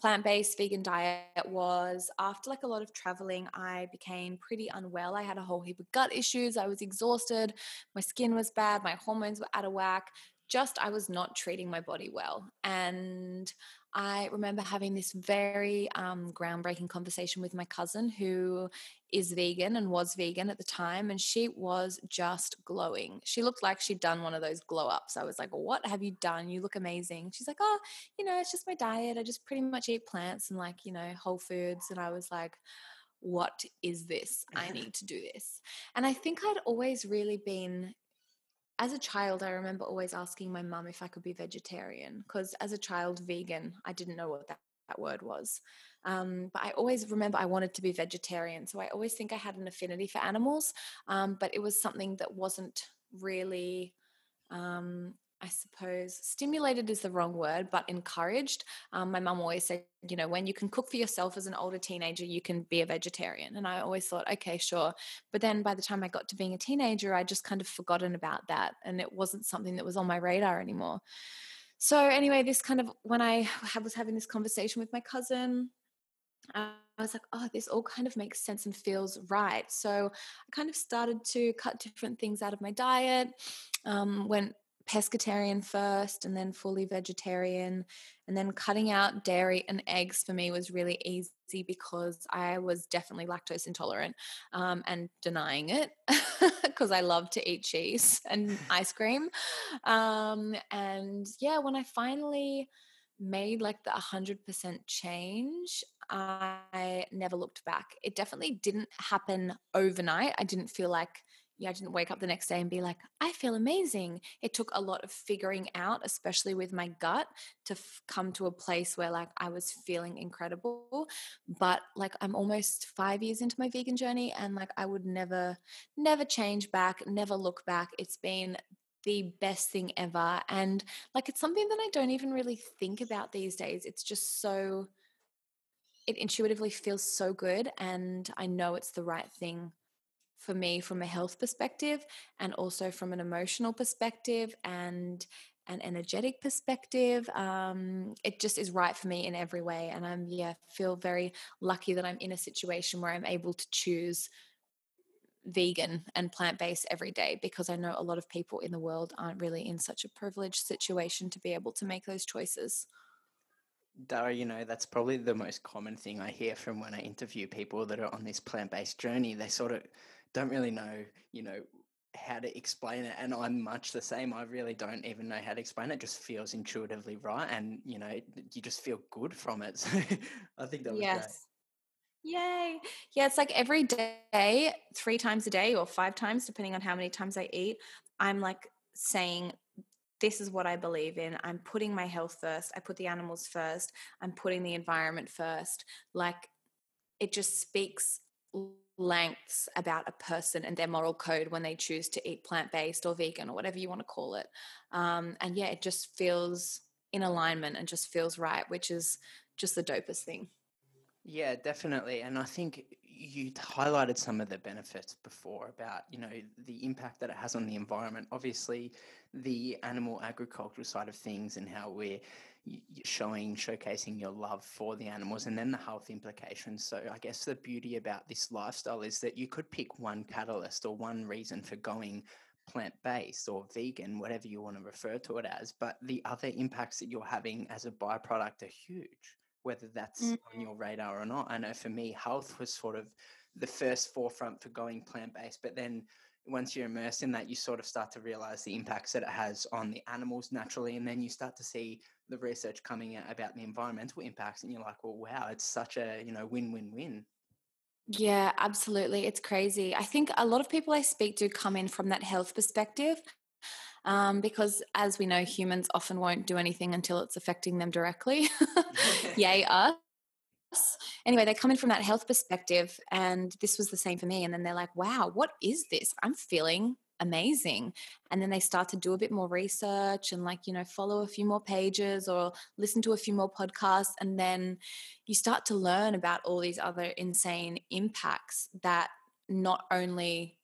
plant-based vegan diet was after like a lot of traveling i became pretty unwell. I had a whole heap of gut issues. I was exhausted. My skin was bad. My hormones were out of whack. Just i was not treating my body well. And I remember having this very um, groundbreaking conversation with my cousin who is vegan and was vegan at the time. And she was just glowing. She looked like she'd done one of those glow ups. I was like, What have you done? You look amazing. She's like, Oh, you know, it's just my diet. I just pretty much eat plants and like, you know, whole foods. And I was like, what is this? I need to do this. And I think I'd always really been as a child, I remember always asking my mum if I could be vegetarian because as a child, vegan, I didn't know what that, that word was. Um, but I always remember I wanted to be vegetarian. So I always think I had an affinity for animals, um, but it was something that wasn't really um, I suppose stimulated is the wrong word, but encouraged. Um, my mum always said, you know, when you can cook for yourself as an older teenager, you can be a vegetarian. And I always thought, okay, sure. But then by the time I got to being a teenager, I just kind of forgotten about that. And it wasn't something that was on my radar anymore. So, anyway, this kind of, when I was having this conversation with my cousin, I was like, oh, this all kind of makes sense and feels right. So I kind of started to cut different things out of my diet. Um, went pescatarian first and then fully vegetarian. And then cutting out dairy and eggs for me was really easy because I was definitely lactose intolerant um, and denying it because I love to eat cheese and ice cream. Um, and yeah, when I finally made like the 100% change, I never looked back. It definitely didn't happen overnight. I didn't feel like yeah, I didn't wake up the next day and be like, I feel amazing. It took a lot of figuring out, especially with my gut, to f- come to a place where like I was feeling incredible. But like I'm almost five years into my vegan journey and like I would never, never change back, never look back. It's been the best thing ever. And like it's something that I don't even really think about these days. It's just so, it intuitively feels so good. And I know it's the right thing for me from a health perspective and also from an emotional perspective and an energetic perspective. Um, it just is right for me in every way. And I'm, yeah, feel very lucky that I'm in a situation where I'm able to choose vegan and plant based every day because I know a lot of people in the world aren't really in such a privileged situation to be able to make those choices. Dara, you know, that's probably the most common thing I hear from when I interview people that are on this plant based journey. They sort of don't really know, you know, how to explain it. And I'm much the same. I really don't even know how to explain it. it just feels intuitively right. And, you know, you just feel good from it. So I think that was yes. great. Yay. Yeah, it's like every day, three times a day or five times, depending on how many times I eat, I'm like saying, This is what I believe in. I'm putting my health first. I put the animals first. I'm putting the environment first. Like it just speaks lengths about a person and their moral code when they choose to eat plant based or vegan or whatever you want to call it. Um, and yeah, it just feels in alignment and just feels right, which is just the dopest thing. Yeah, definitely. And I think you highlighted some of the benefits before about, you know, the impact that it has on the environment. Obviously, the animal agricultural side of things and how we're showing showcasing your love for the animals and then the health implications so i guess the beauty about this lifestyle is that you could pick one catalyst or one reason for going plant-based or vegan whatever you want to refer to it as but the other impacts that you're having as a byproduct are huge whether that's mm-hmm. on your radar or not i know for me health was sort of the first forefront for going plant-based but then once you're immersed in that, you sort of start to realize the impacts that it has on the animals naturally. And then you start to see the research coming out about the environmental impacts. And you're like, well, wow, it's such a, you know, win win win. Yeah, absolutely. It's crazy. I think a lot of people I speak to come in from that health perspective. Um, because as we know, humans often won't do anything until it's affecting them directly. Yay, us anyway, they come in from that health perspective, and this was the same for me. And then they're like, wow, what is this? I'm feeling amazing. And then they start to do a bit more research and, like, you know, follow a few more pages or listen to a few more podcasts. And then you start to learn about all these other insane impacts that not only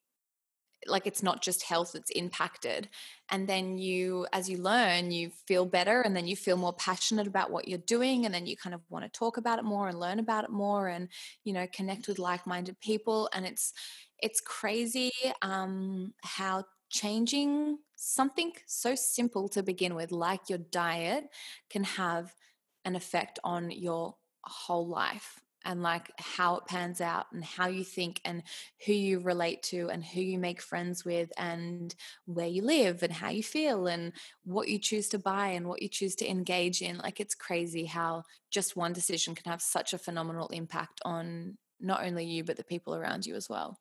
like it's not just health that's impacted and then you as you learn you feel better and then you feel more passionate about what you're doing and then you kind of want to talk about it more and learn about it more and you know connect with like-minded people and it's it's crazy um, how changing something so simple to begin with like your diet can have an effect on your whole life and like how it pans out and how you think and who you relate to and who you make friends with and where you live and how you feel and what you choose to buy and what you choose to engage in. Like it's crazy how just one decision can have such a phenomenal impact on not only you but the people around you as well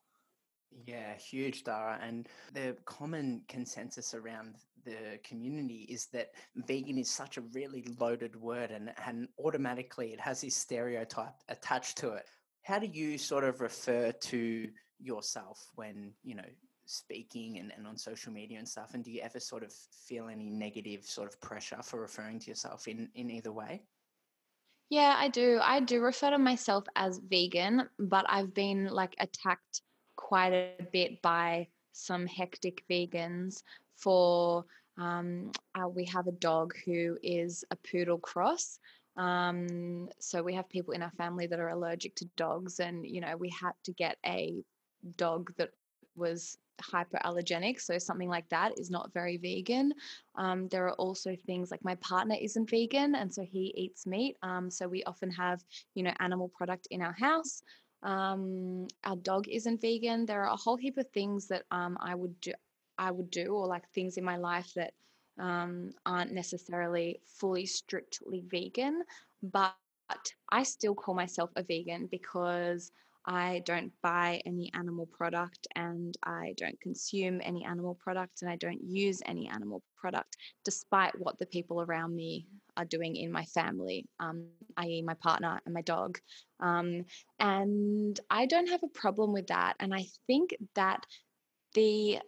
yeah, huge, Dara. And the common consensus around the community is that vegan is such a really loaded word and, and automatically it has this stereotype attached to it. How do you sort of refer to yourself when, you know, speaking and, and on social media and stuff? And do you ever sort of feel any negative sort of pressure for referring to yourself in, in either way? Yeah, I do. I do refer to myself as vegan, but I've been like attacked quite a bit by some hectic vegans for um, uh, we have a dog who is a poodle cross um, so we have people in our family that are allergic to dogs and you know we had to get a dog that was hyperallergenic so something like that is not very vegan. Um, there are also things like my partner isn't vegan and so he eats meat um, so we often have you know animal product in our house um, our dog isn't vegan. There are a whole heap of things that um, I would do, I would do, or like things in my life that um, aren't necessarily fully strictly vegan, but I still call myself a vegan because I don't buy any animal product and I don't consume any animal product and I don't use any animal product, despite what the people around me are doing in my family, um, i.e., my partner and my dog. Um, and I don't have a problem with that. And I think that the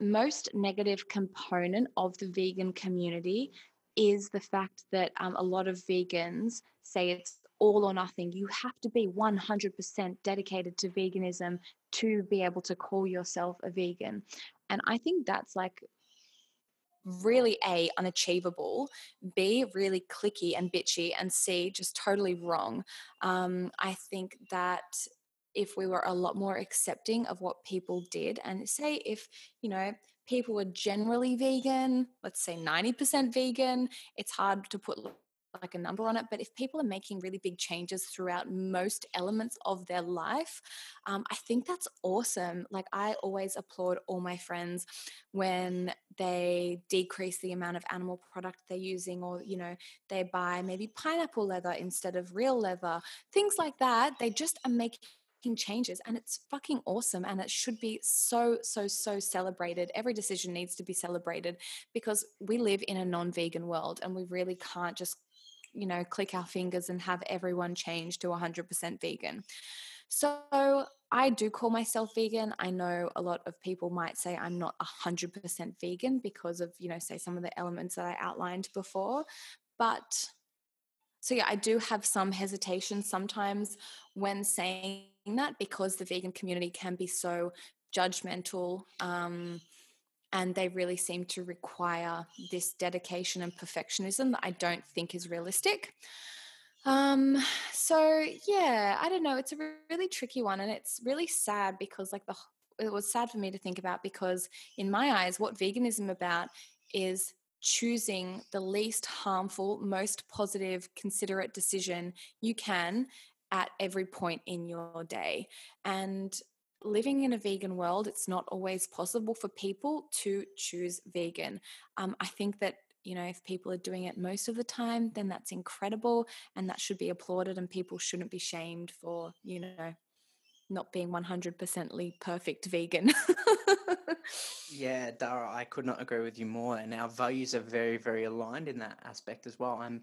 most negative component of the vegan community is the fact that um, a lot of vegans say it's all or nothing. You have to be 100% dedicated to veganism to be able to call yourself a vegan. And I think that's like really A, unachievable, B, really cliquey and bitchy, and C, just totally wrong. Um, I think that if we were a lot more accepting of what people did, and say if, you know, people were generally vegan, let's say 90% vegan, it's hard to put like a number on it, but if people are making really big changes throughout most elements of their life, um, I think that's awesome. Like, I always applaud all my friends when they decrease the amount of animal product they're using, or, you know, they buy maybe pineapple leather instead of real leather, things like that. They just are making changes and it's fucking awesome and it should be so so so celebrated every decision needs to be celebrated because we live in a non-vegan world and we really can't just you know, click our fingers and have everyone change to 100% vegan. So I do call myself vegan. I know a lot of people might say I'm not 100% vegan because of, you know, say some of the elements that I outlined before. But so yeah, I do have some hesitation sometimes when saying that because the vegan community can be so judgmental. Um, and they really seem to require this dedication and perfectionism that I don't think is realistic. Um, so yeah, I don't know. It's a really tricky one, and it's really sad because like the it was sad for me to think about because in my eyes, what veganism about is choosing the least harmful, most positive, considerate decision you can at every point in your day. And living in a vegan world, it's not always possible for people to choose vegan. Um, I think that you know if people are doing it most of the time then that's incredible and that should be applauded and people shouldn't be shamed for you know not being 100%ly perfect vegan yeah dara i could not agree with you more and our values are very very aligned in that aspect as well i'm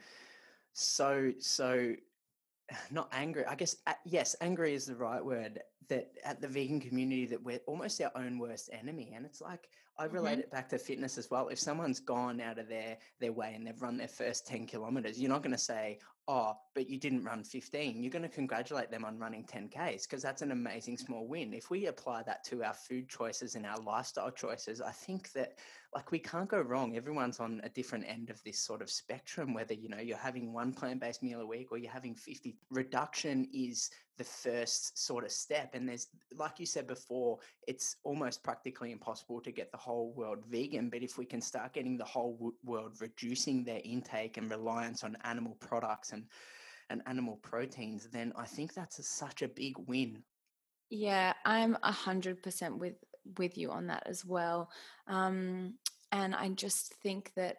so so not angry i guess yes angry is the right word that at the vegan community that we're almost our own worst enemy and it's like i relate mm-hmm. it back to fitness as well if someone's gone out of their their way and they've run their first 10 kilometers you're not going to say oh, but you didn't run 15, you're going to congratulate them on running 10Ks because that's an amazing small win. If we apply that to our food choices and our lifestyle choices, I think that like we can't go wrong. Everyone's on a different end of this sort of spectrum, whether, you know, you're having one plant based meal a week or you're having 50. Reduction is the first sort of step. And there's, like you said before, it's almost practically impossible to get the whole world vegan. But if we can start getting the whole world reducing their intake and reliance on animal products and and animal proteins, then I think that's a, such a big win. Yeah, I'm a hundred percent with with you on that as well. Um, and I just think that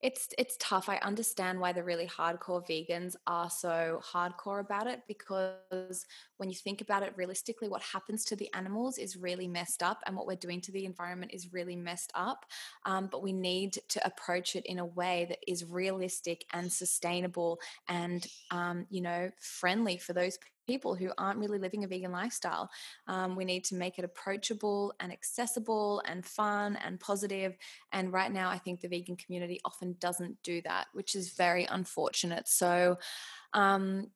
it's it's tough. I understand why the really hardcore vegans are so hardcore about it because when you think about it realistically, what happens to the animals is really messed up, and what we're doing to the environment is really messed up. Um, but we need to approach it in a way that is realistic and sustainable, and um, you know, friendly for those people who aren't really living a vegan lifestyle. Um, we need to make it approachable and accessible and fun and positive. And right now, I think the vegan community often doesn't do that, which is very unfortunate. So, um,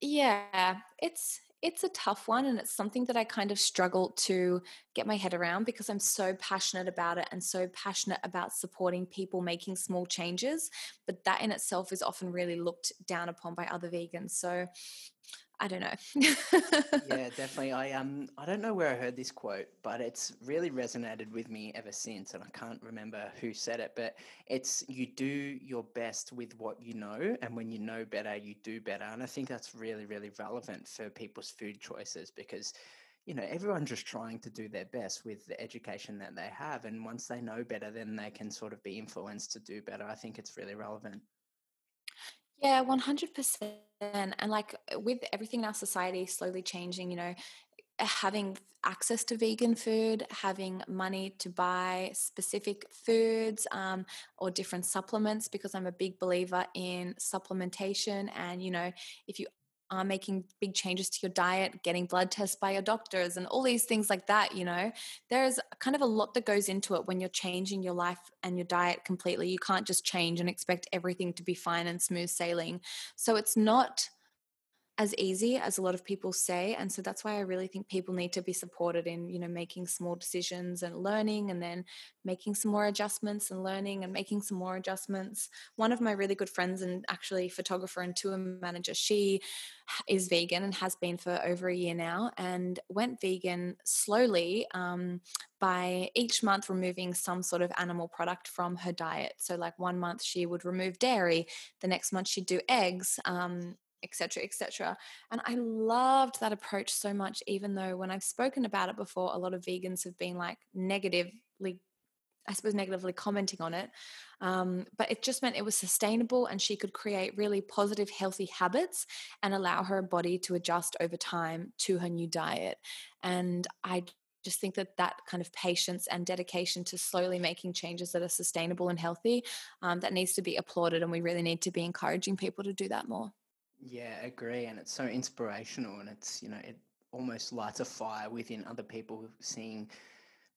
yeah, it's it's a tough one and it's something that I kind of struggle to get my head around because I'm so passionate about it and so passionate about supporting people making small changes. But that in itself is often really looked down upon by other vegans. So I don't know. yeah, definitely. I um I don't know where I heard this quote, but it's really resonated with me ever since and I can't remember who said it, but it's you do your best with what you know and when you know better, you do better. And I think that's really really relevant for people's food choices because you know, everyone's just trying to do their best with the education that they have and once they know better then they can sort of be influenced to do better. I think it's really relevant. Yeah, 100%. And like uh, with everything in our society slowly changing, you know, having access to vegan food, having money to buy specific foods um, or different supplements, because I'm a big believer in supplementation. And, you know, if you uh, making big changes to your diet, getting blood tests by your doctors, and all these things like that. You know, there's kind of a lot that goes into it when you're changing your life and your diet completely. You can't just change and expect everything to be fine and smooth sailing. So it's not as easy as a lot of people say and so that's why i really think people need to be supported in you know making small decisions and learning and then making some more adjustments and learning and making some more adjustments one of my really good friends and actually photographer and tour manager she is vegan and has been for over a year now and went vegan slowly um, by each month removing some sort of animal product from her diet. So, like one month she would remove dairy, the next month she'd do eggs, um, etc etc and i loved that approach so much even though when i've spoken about it before a lot of vegans have been like negatively i suppose negatively commenting on it. Um, but it just meant it was sustainable and she could create really positive healthy habits and allow her body to adjust over time to her new diet. And i just think that that kind of patience and dedication to slowly making changes that are sustainable and healthy um, that needs to be applauded and we really need to be encouraging people to do that more yeah, agree. And it's so inspirational and it's, you know, it almost lights a fire within other people seeing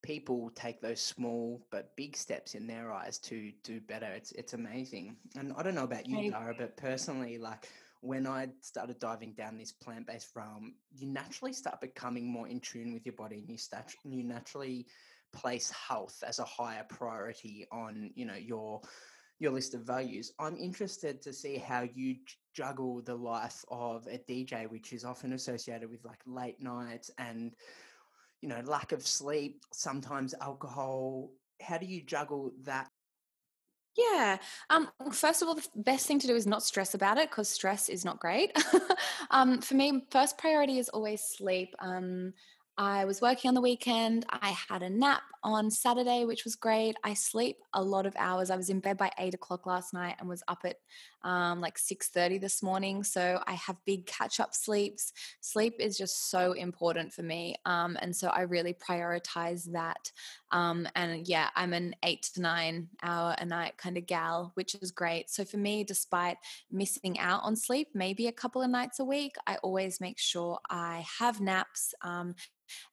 people take those small but big steps in their eyes to do better. It's it's amazing. And I don't know about you, Dara, but personally, like when I started diving down this plant-based realm, you naturally start becoming more in tune with your body and you start you naturally place health as a higher priority on, you know, your your list of values. I'm interested to see how you juggle the life of a DJ, which is often associated with like late nights and you know lack of sleep, sometimes alcohol. How do you juggle that? Yeah. Um, first of all, the best thing to do is not stress about it because stress is not great. um, for me, first priority is always sleep. Um, I was working on the weekend. I had a nap on Saturday, which was great. I sleep a lot of hours. I was in bed by eight o'clock last night and was up at um, like six thirty this morning. So I have big catch up sleeps. Sleep is just so important for me, um, and so I really prioritize that. Um, and yeah, I'm an eight to nine hour a night kind of gal, which is great. So for me, despite missing out on sleep, maybe a couple of nights a week, I always make sure I have naps um,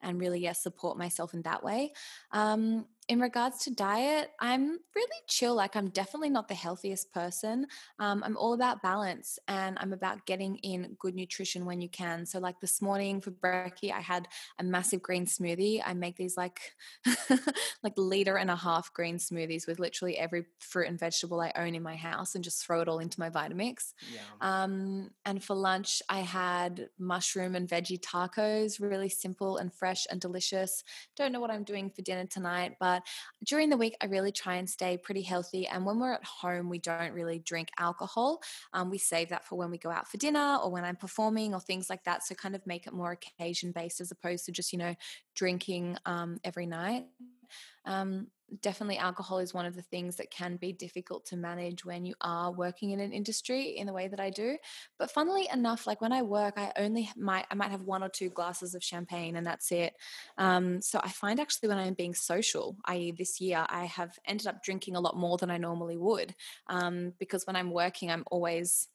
and really yes support myself in that way. Um, in regards to diet, I'm really chill. Like, I'm definitely not the healthiest person. Um, I'm all about balance and I'm about getting in good nutrition when you can. So, like this morning for brekkie, I had a massive green smoothie. I make these like like liter and a half green smoothies with literally every fruit and vegetable I own in my house and just throw it all into my Vitamix. Yeah. Um, and for lunch, I had mushroom and veggie tacos, really simple and fresh and delicious. Don't know what I'm doing for dinner tonight, but during the week, I really try and stay pretty healthy. And when we're at home, we don't really drink alcohol. Um, we save that for when we go out for dinner or when I'm performing or things like that. So kind of make it more occasion based as opposed to just, you know, drinking um, every night. Um, definitely alcohol is one of the things that can be difficult to manage when you are working in an industry in the way that I do. But funnily enough, like when I work, I only might I might have one or two glasses of champagne and that's it. Um, so I find actually when I'm being social, i.e., this year, I have ended up drinking a lot more than I normally would um, because when I'm working, I'm always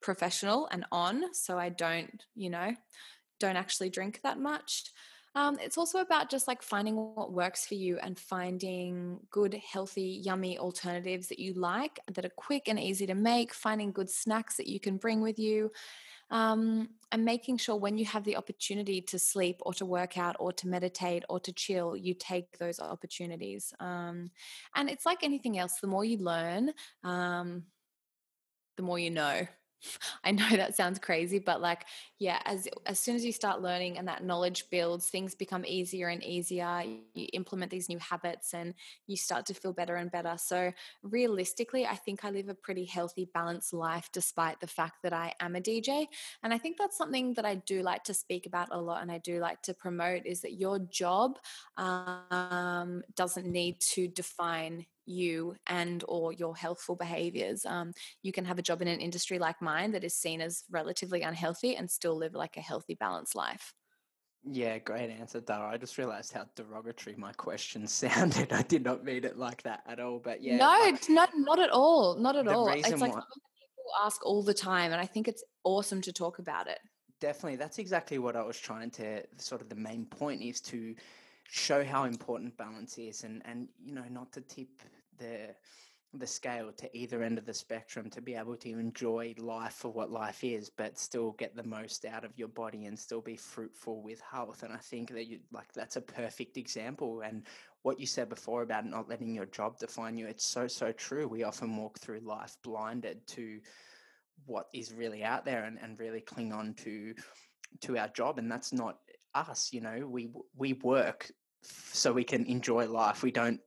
professional and on, so I don't, you know, don't actually drink that much. Um, it's also about just like finding what works for you and finding good, healthy, yummy alternatives that you like that are quick and easy to make, finding good snacks that you can bring with you. Um, and making sure when you have the opportunity to sleep or to work out or to meditate or to chill, you take those opportunities. Um, and it's like anything else, the more you learn, um, the more you know. I know that sounds crazy, but like, yeah, as as soon as you start learning and that knowledge builds, things become easier and easier. You implement these new habits and you start to feel better and better. So realistically, I think I live a pretty healthy, balanced life despite the fact that I am a DJ. And I think that's something that I do like to speak about a lot and I do like to promote is that your job um, doesn't need to define you and or your healthful behaviors um, you can have a job in an industry like mine that is seen as relatively unhealthy and still live like a healthy balanced life yeah, great answer, Dara. I just realized how derogatory my question sounded. I did not mean it like that at all. But yeah, no, like, not not at all, not at all. It's like why- people ask all the time, and I think it's awesome to talk about it. Definitely, that's exactly what I was trying to. Sort of the main point is to show how important balance is, and and you know not to tip the the scale to either end of the spectrum to be able to enjoy life for what life is but still get the most out of your body and still be fruitful with health. And i think that you like that's a perfect example. And what you said before about not letting your job define you it's so so true. We often walk through life blinded to what is really out there and, and really cling on to to our job. And that's not us you know? We we work so we can enjoy life. We don't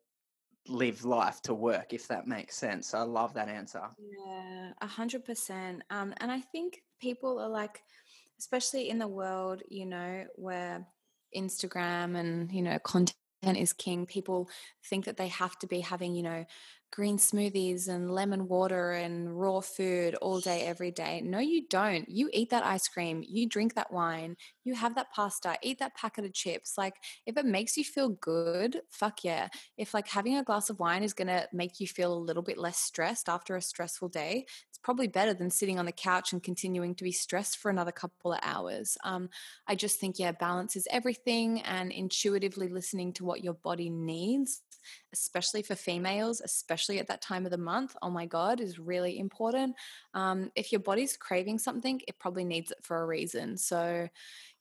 live life to work, if that makes sense. I love that answer. Yeah, a hundred percent. Um, and I think people are like, especially in the world, you know, where Instagram and you know content is king. People think that they have to be having, you know, green smoothies and lemon water and raw food all day, every day. No, you don't. You eat that ice cream, you drink that wine, you have that pasta, eat that packet of chips. Like, if it makes you feel good, fuck yeah. If like having a glass of wine is gonna make you feel a little bit less stressed after a stressful day, probably better than sitting on the couch and continuing to be stressed for another couple of hours. Um, I just think, yeah, balance is everything and intuitively listening to what your body needs especially for females, especially at that time of the month, oh my God, is really important. Um, if your body's craving something, it probably needs it for a reason. So,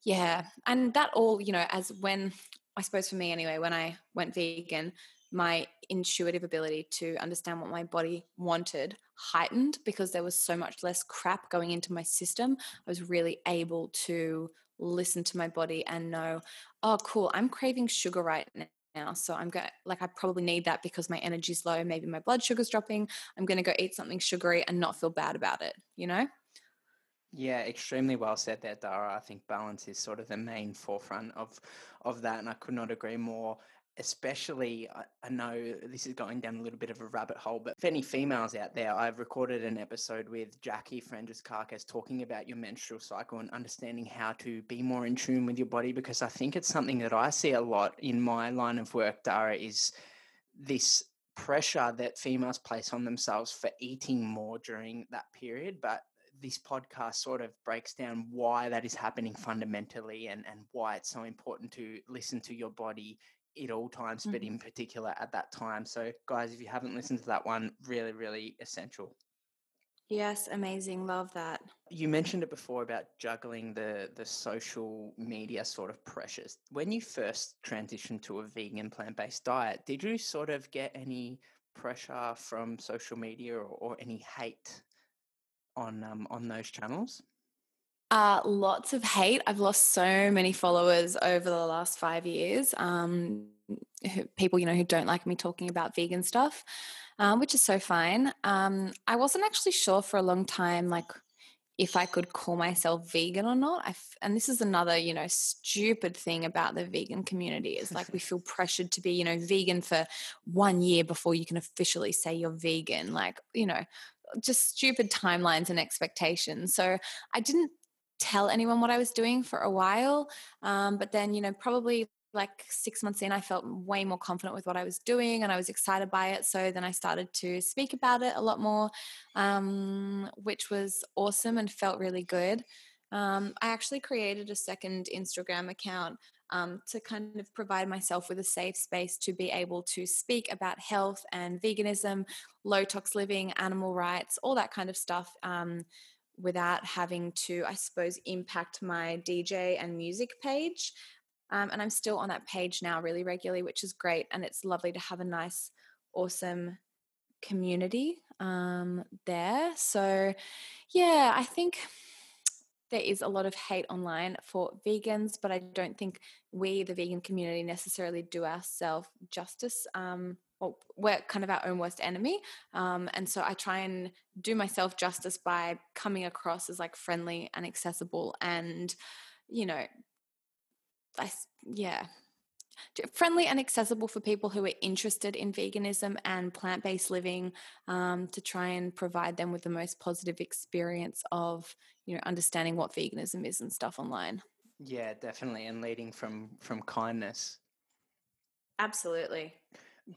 yeah. And that all, you know, as when, I suppose for me anyway, when I went vegan, my intuitive ability to understand what my body wanted heightened because there was so much less crap going into my system. I was really able to listen to my body and know, oh, cool, I'm craving sugar right now. So I'm going like I probably need that because my energy's low, maybe my blood sugar's dropping. I'm going to go eat something sugary and not feel bad about it, you know? Yeah, extremely well said there, Dara. I think balance is sort of the main forefront of of that, and I could not agree more especially I, I, know this is going down a little bit of a rabbit hole but for any females out there i've recorded an episode with jackie frangis talking about your menstrual cycle and understanding how to be more in tune with your body because i think it's something that i see a lot in my line of work dara is this pressure that females place on themselves for eating more during that period but this podcast sort of breaks down why that is happening fundamentally and, and why it's so important to listen to your body at all times, Mm-hmm. but in particular at that time. So, guys, if you haven't listened to that one, really, really essential. Yes, amazing. Love that. You mentioned it before about juggling the the social media sort of pressures. When you first transitioned to a vegan plant based diet, did you sort of get any pressure from social media or, or any hate on um, on those channels? Uh, lots of hate. I've lost so many followers over the last five years. Um, people, you know, who don't like me talking about vegan stuff, um, which is so fine. Um, I wasn't actually sure for a long time, like if I could call myself vegan or not. I f- and this is another, you know, stupid thing about the vegan community is like we feel pressured to be, you know, vegan for one year before you can officially say you're vegan. Like, you know, just stupid timelines and expectations. So I didn't tell anyone what I was doing for a while. Um, but then, you know, probably like six months in, I felt way more confident with what I was doing and I was excited by it. So then I started to speak about it a lot more, um, which was awesome and felt really good. Um, I actually created a second Instagram account um, to kind of provide myself with a safe space to be able to speak about health and veganism, low tox living, animal rights, all that kind of stuff. Um, without having to, I suppose, impact my DJ and music page. Um, and I'm still on that page now really regularly, which is great. And it's lovely to have a nice, awesome community um, there. So, yeah, I think there is a lot of hate online for vegans, but I don't think we, the vegan community, necessarily do ourselves justice. Um, well, we're kind of our own worst enemy. Um, and so I try and do myself justice by coming across as like friendly and accessible and, you know, I, yeah, friendly and accessible for people who are interested in veganism and plant based living um, to try and provide them with the most positive experience of, you know, understanding what veganism is and stuff online. Yeah, definitely, and leading from from kindness. Absolutely.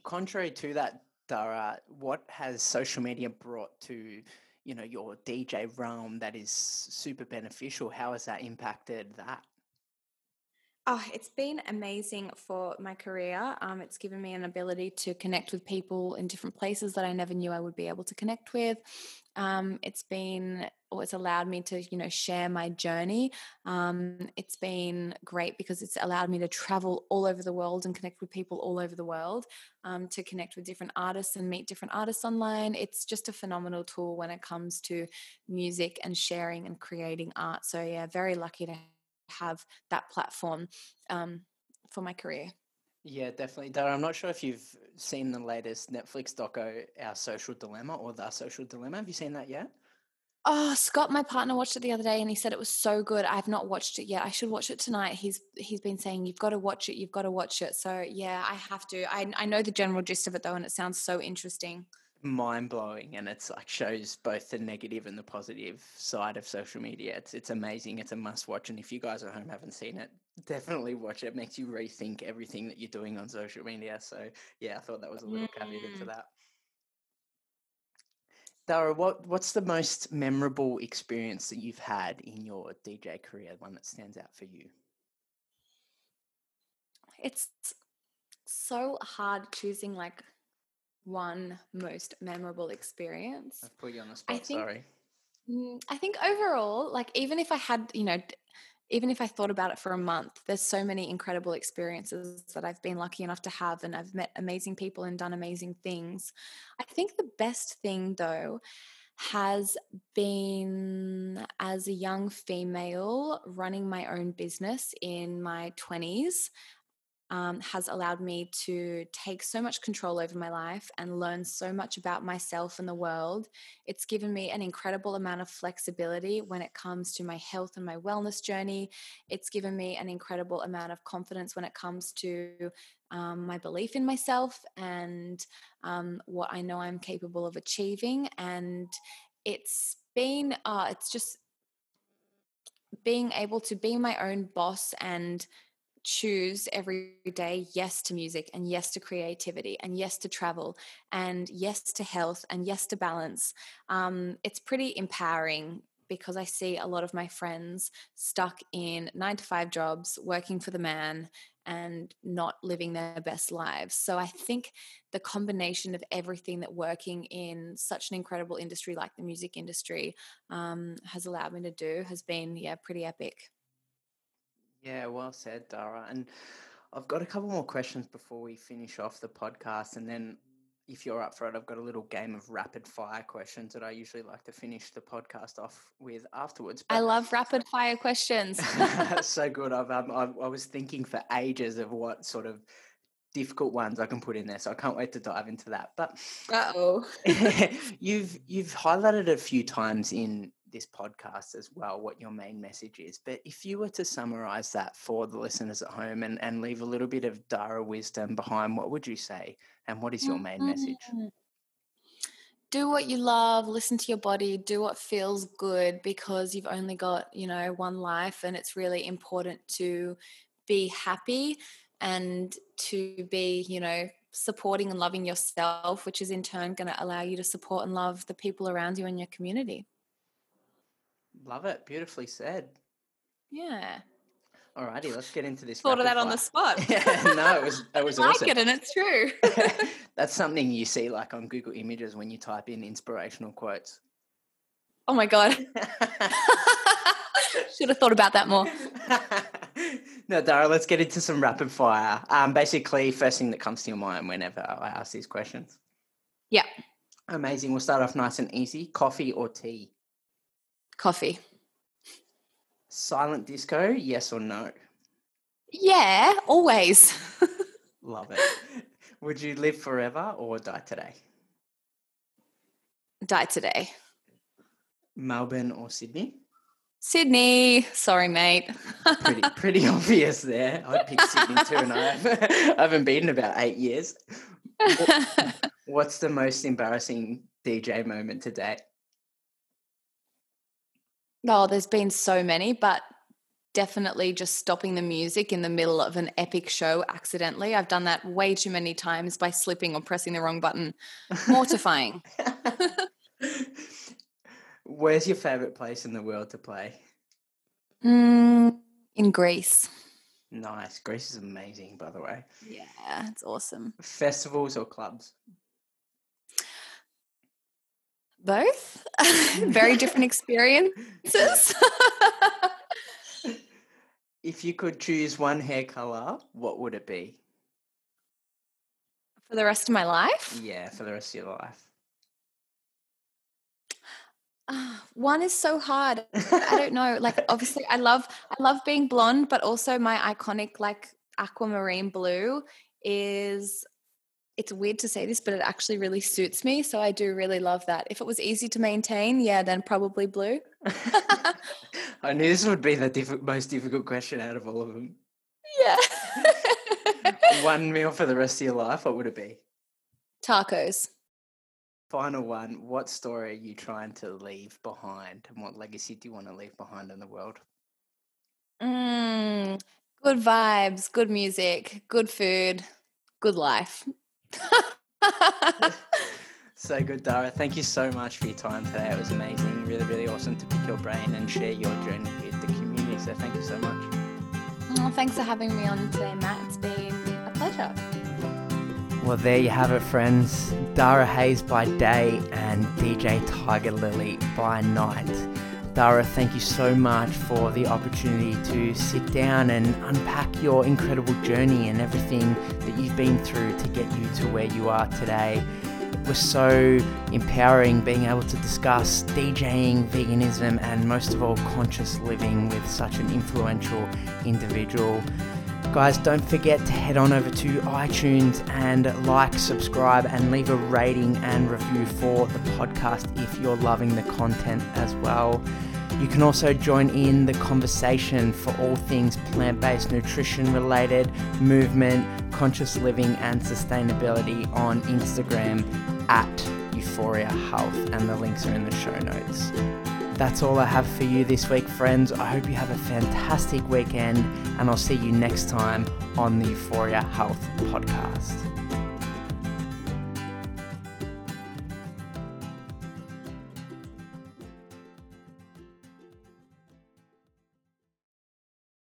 Contrary to that, Dara, what has social media brought to you know your DJ realm that is super beneficial? How has that impacted that? Oh, it's been amazing for my career. Um, it's given me an ability to connect with people in different places that I never knew I would be able to connect with. Um, it's been, or it's allowed me to, you know, share my journey. Um, it's been great because it's allowed me to travel all over the world and connect with people all over the world, um, to connect with different artists and meet different artists online. It's just a phenomenal tool when it comes to music and sharing and creating art. So, yeah, very lucky to have that platform um, for my career. Yeah, definitely. Dara, I'm not sure if you've seen the latest Netflix doco, Our Social Dilemma or The Social Dilemma. Have you seen that yet? Oh, Scott, my partner watched it the other day and he said it was so good. I've not watched it yet. I should watch it tonight. He's he's been saying you've got to watch it, you've got to watch it. So yeah, I have to. I I know the general gist of it though, and it sounds so interesting mind blowing and it's like shows both the negative and the positive side of social media. It's it's amazing. It's a must watch. And if you guys at home haven't seen it, definitely watch it. it makes you rethink everything that you're doing on social media. So yeah, I thought that was a little mm. caveat into that. Dara, what what's the most memorable experience that you've had in your DJ career? One that stands out for you? It's so hard choosing like one most memorable experience? I've put you on the spot. I think, sorry. Mm, I think overall, like even if I had, you know, even if I thought about it for a month, there's so many incredible experiences that I've been lucky enough to have, and I've met amazing people and done amazing things. I think the best thing, though, has been as a young female running my own business in my 20s um, has allowed me to take so much control over my life and learn so much about myself and the world. It's given me an incredible amount of flexibility when it comes to my health and my wellness journey. It's given me an incredible amount of confidence when it comes to um, my belief in myself and um, what I know I'm capable of achieving. And it's been, uh, it's just being able to be my own boss and choose every day yes to music and yes to creativity and yes to travel and yes to health and yes to balance um, it's pretty empowering because I see a lot of my friends stuck in nine to five jobs, working for the man, and not living their best lives. So I think the combination of everything that working in such an incredible industry like the music industry um, has allowed me to do has been, yeah, pretty epic. Yeah, well said, Dara. And I've got a couple more questions before we finish off the podcast, and then if you're up for it, I've got a little game of rapid fire questions that I usually like to finish the podcast off with afterwards. But I love rapid fire questions. so good. I've, um, I've, I was thinking for ages of what sort of difficult ones I can put in there, so I can't wait to dive into that. But oh, you've you've highlighted a few times in this podcast as well what your main message is. But if you were to summarize that for the listeners at home and, and leave a little bit of Dara wisdom behind, what would you say? And what is your main message? Mm. Do what you love, listen to your body, do what feels good because you've only got, you know, one life and it's really important to be happy and to be, you know, supporting and loving yourself, which is in turn going to allow you to support and love the people around you in your community. Love it. Beautifully said. Yeah. Alrighty, let's get into this. Thought of that fire. on the spot. yeah, no, it was it was I awesome. like it, and it's true. That's something you see like on Google Images when you type in inspirational quotes. Oh my god! Should have thought about that more. no, Dara, let's get into some rapid fire. Um, basically, first thing that comes to your mind whenever I ask these questions. Yeah. Amazing. We'll start off nice and easy. Coffee or tea? Coffee. Silent disco, yes or no? Yeah, always. Love it. Would you live forever or die today? Die today. Melbourne or Sydney? Sydney. Sorry, mate. pretty, pretty obvious there. I'd pick Sydney too, and I haven't been in about eight years. What's the most embarrassing DJ moment to date? Oh, there's been so many, but definitely just stopping the music in the middle of an epic show accidentally. I've done that way too many times by slipping or pressing the wrong button. Mortifying. Where's your favorite place in the world to play? Mm, in Greece. Nice. Greece is amazing, by the way. Yeah, it's awesome. Festivals or clubs? Both. Very different experiences. If you could choose one hair color what would it be? For the rest of my life? Yeah for the rest of your life. Uh, one is so hard. I don't know. Like obviously i love i love being blonde but also my iconic like aquamarine blue is it's weird to say this, but it actually really suits me. So I do really love that. If it was easy to maintain, yeah, then probably blue. I knew this would be the diff- most difficult question out of all of them. Yeah. one meal for the rest of your life, what would it be? Tacos. Final one. What story are you trying to leave behind, and what legacy do you want to leave behind in the world? Mm, good vibes, good music, good food, good life. So good, Dara. Thank you so much for your time today. It was amazing. Really, really awesome to pick your brain and share your journey with the community. So thank you so much. Oh, thanks for having me on today, Matt. It's been a pleasure. Well, there you have it, friends. Dara Hayes by day and DJ Tigerlily by night. Dara, thank you so much for the opportunity to sit down and unpack your incredible journey and everything that you've been through to get you to where you are today. It was so empowering being able to discuss DJing, veganism, and most of all, conscious living with such an influential individual. Guys, don't forget to head on over to iTunes and like, subscribe, and leave a rating and review for the podcast if you're loving the content as well. You can also join in the conversation for all things plant based nutrition related, movement, conscious living, and sustainability on Instagram at Euphoria Health, and the links are in the show notes. That's all I have for you this week, friends. I hope you have a fantastic weekend, and I'll see you next time on the Euphoria Health Podcast.